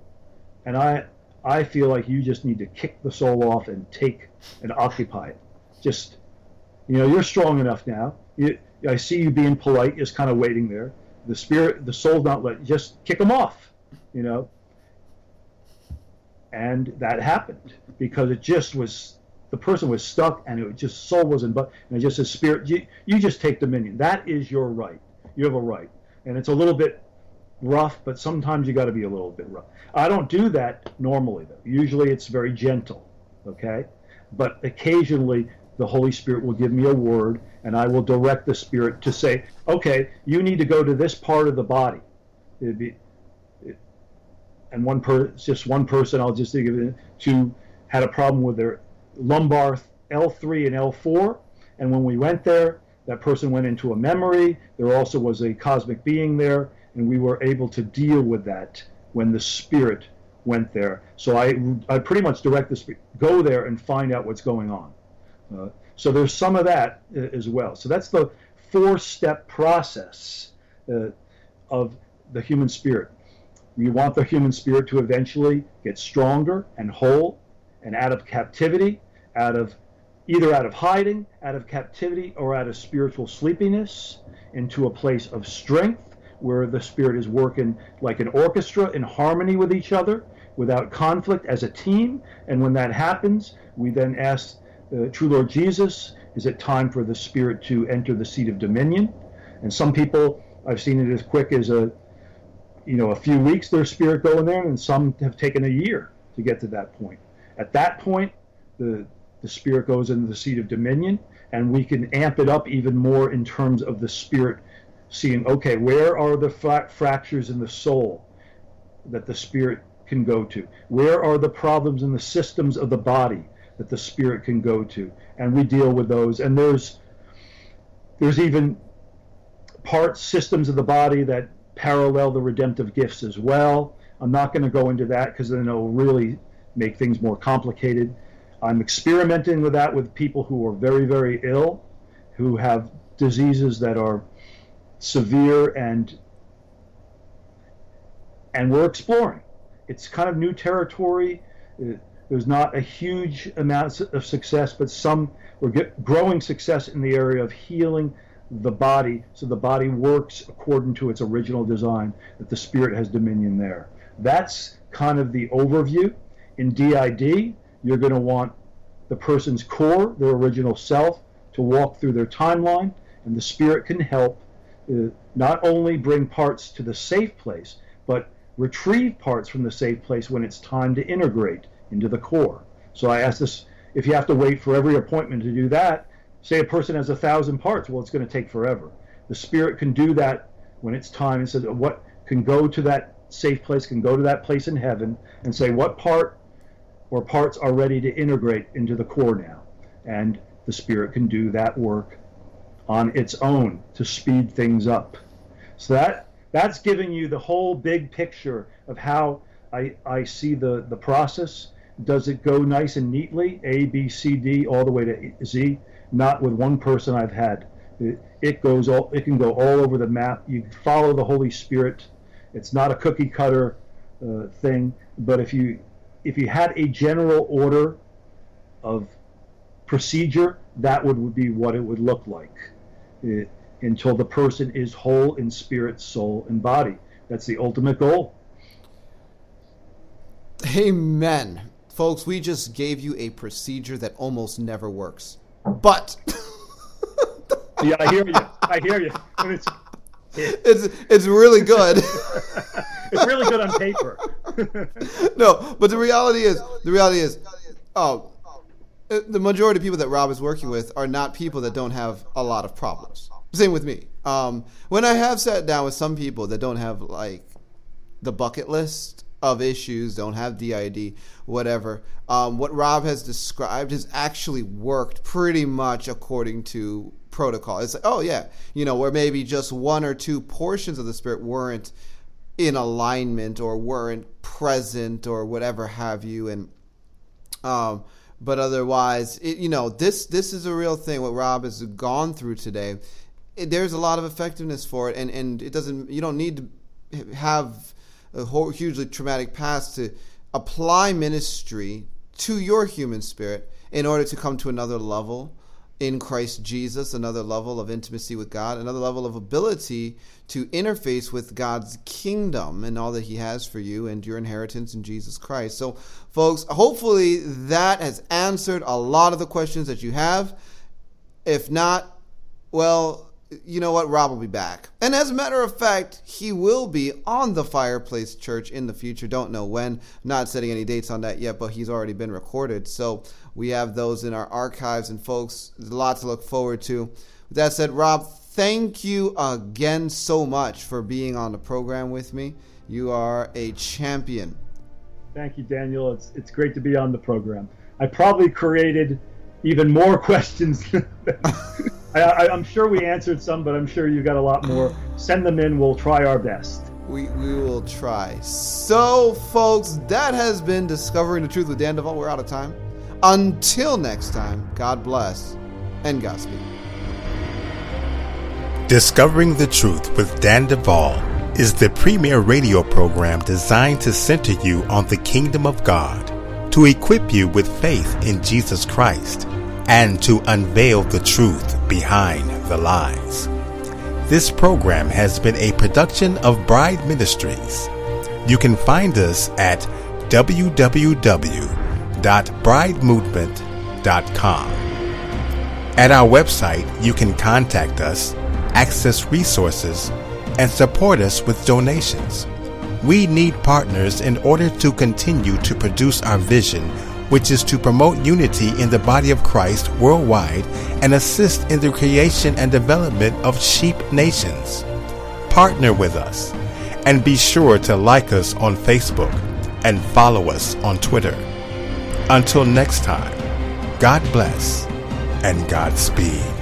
and I I feel like you just need to kick the soul off and take and occupy it. Just you know, you're strong enough now. You, I see you being polite, just kind of waiting there. The spirit, the soul's not let. Just kick them off, you know. And that happened because it just was the person was stuck, and it just soul wasn't. But and it just says spirit, you, you just take dominion. That is your right. You have a right, and it's a little bit rough, but sometimes you got to be a little bit rough. I don't do that normally though. Usually it's very gentle, okay? But occasionally the Holy Spirit will give me a word, and I will direct the Spirit to say, okay, you need to go to this part of the body. It'd be, it, and one per, just one person, I'll just think of it, to had a problem with their lumbar L3 and L4, and when we went there, that person went into a memory. There also was a cosmic being there, and we were able to deal with that when the Spirit went there. So I, I pretty much direct the Spirit, go there and find out what's going on. Uh, so there's some of that uh, as well. So that's the four-step process uh, of the human spirit. We want the human spirit to eventually get stronger and whole and out of captivity, out of either out of hiding, out of captivity, or out of spiritual sleepiness into a place of strength where the spirit is working like an orchestra in harmony with each other without conflict as a team. And when that happens, we then ask the true Lord Jesus, is it time for the spirit to enter the seat of dominion? And some people, I've seen it as quick as a, you know, a few weeks, their spirit going there, and some have taken a year to get to that point. At that point, the the spirit goes into the seat of dominion, and we can amp it up even more in terms of the spirit seeing, okay, where are the fra- fractures in the soul that the spirit can go to? Where are the problems in the systems of the body that the spirit can go to? And we deal with those. And there's there's even parts, systems of the body that parallel the redemptive gifts as well. I'm not going to go into that because then it'll really make things more complicated. I'm experimenting with that with people who are very, very ill, who have diseases that are severe and and we're exploring. It's kind of new territory. Uh, There's not a huge amount of success, but some we're growing success in the area of healing the body, so the body works according to its original design. That the spirit has dominion there. That's kind of the overview. In DID, you're going to want the person's core, their original self, to walk through their timeline, and the spirit can help uh, not only bring parts to the safe place, but retrieve parts from the safe place when it's time to integrate into the core. So I ask this if you have to wait for every appointment to do that, say a person has a thousand parts, well, it's going to take forever. The spirit can do that when it's time and says uh, what can go to that safe place, can go to that place in heaven and say what part or parts are ready to integrate into the core now. And the spirit can do that work on its own to speed things up. So that that's giving you the whole big picture of how I, I see the, the process. Does it go nice and neatly, A, B, C, D, all the way to Z? Not with one person I've had. It, it goes all, it can go all over the map. You follow the Holy Spirit. It's not a cookie cutter uh, thing, but if you if you had a general order of procedure, that would be what it would look like. It, until the person is whole in spirit, soul, and body. That's the ultimate goal. Amen. Folks, we just gave you a procedure that almost never works. But Yeah, I hear you. I hear you. It's it's it's really good. it's really good on paper. no, but the reality is the reality is oh the majority of people that Rob is working with are not people that don't have a lot of problems. Same with me. Um, when I have sat down with some people that don't have like the bucket list of issues, don't have DID, whatever, um, what Rob has described has actually worked pretty much according to protocol. It's like, oh yeah, you know, where maybe just one or two portions of the spirit weren't in alignment or weren't present or whatever have you, and um, but otherwise, it, you know, this this is a real thing. What Rob has gone through today, it, there's a lot of effectiveness for it, and and it doesn't. You don't need to have a whole, hugely traumatic past to apply ministry to your human spirit in order to come to another level in Christ Jesus, another level of intimacy with God, another level of ability to interface with God's kingdom and all that He has for you and your inheritance in Jesus Christ. So, folks, hopefully that has answered a lot of the questions that you have. If not, well, you know what? Rob will be back. And as a matter of fact, he will be on the Fireplace Church in the future. Don't know when. Not setting any dates on that yet, but he's already been recorded. So we have those in our archives. And folks, there's a lot to look forward to. With that said, Rob, thank you again so much for being on the program with me. You are a champion. Thank you, Daniel. It's it's great to be on the program. I probably created even more questions. I, am sure we answered some, but I'm sure you've got a lot more. Send them in. We'll try our best. We, we will try. So, folks, that has been Discovering the Truth with Dan Duval. We're out of time. Until next time, God bless and Godspeed. Discovering the Truth with Dan Duval is the premier radio program designed to center you on the kingdom of God, to equip you with faith in Jesus Christ, and to unveil the truth behind the lies. This program has been a production of Bride Ministries. You can find us at www.bridemovement.com. At our website, you can contact us, access resources, and support us with donations. We need partners in order to continue to produce our vision, which is to promote unity in the body of Christ worldwide and assist in the creation and development of sheep nations. Partner with us and be sure to like us on Facebook and follow us on Twitter. Until next time, God bless and Godspeed.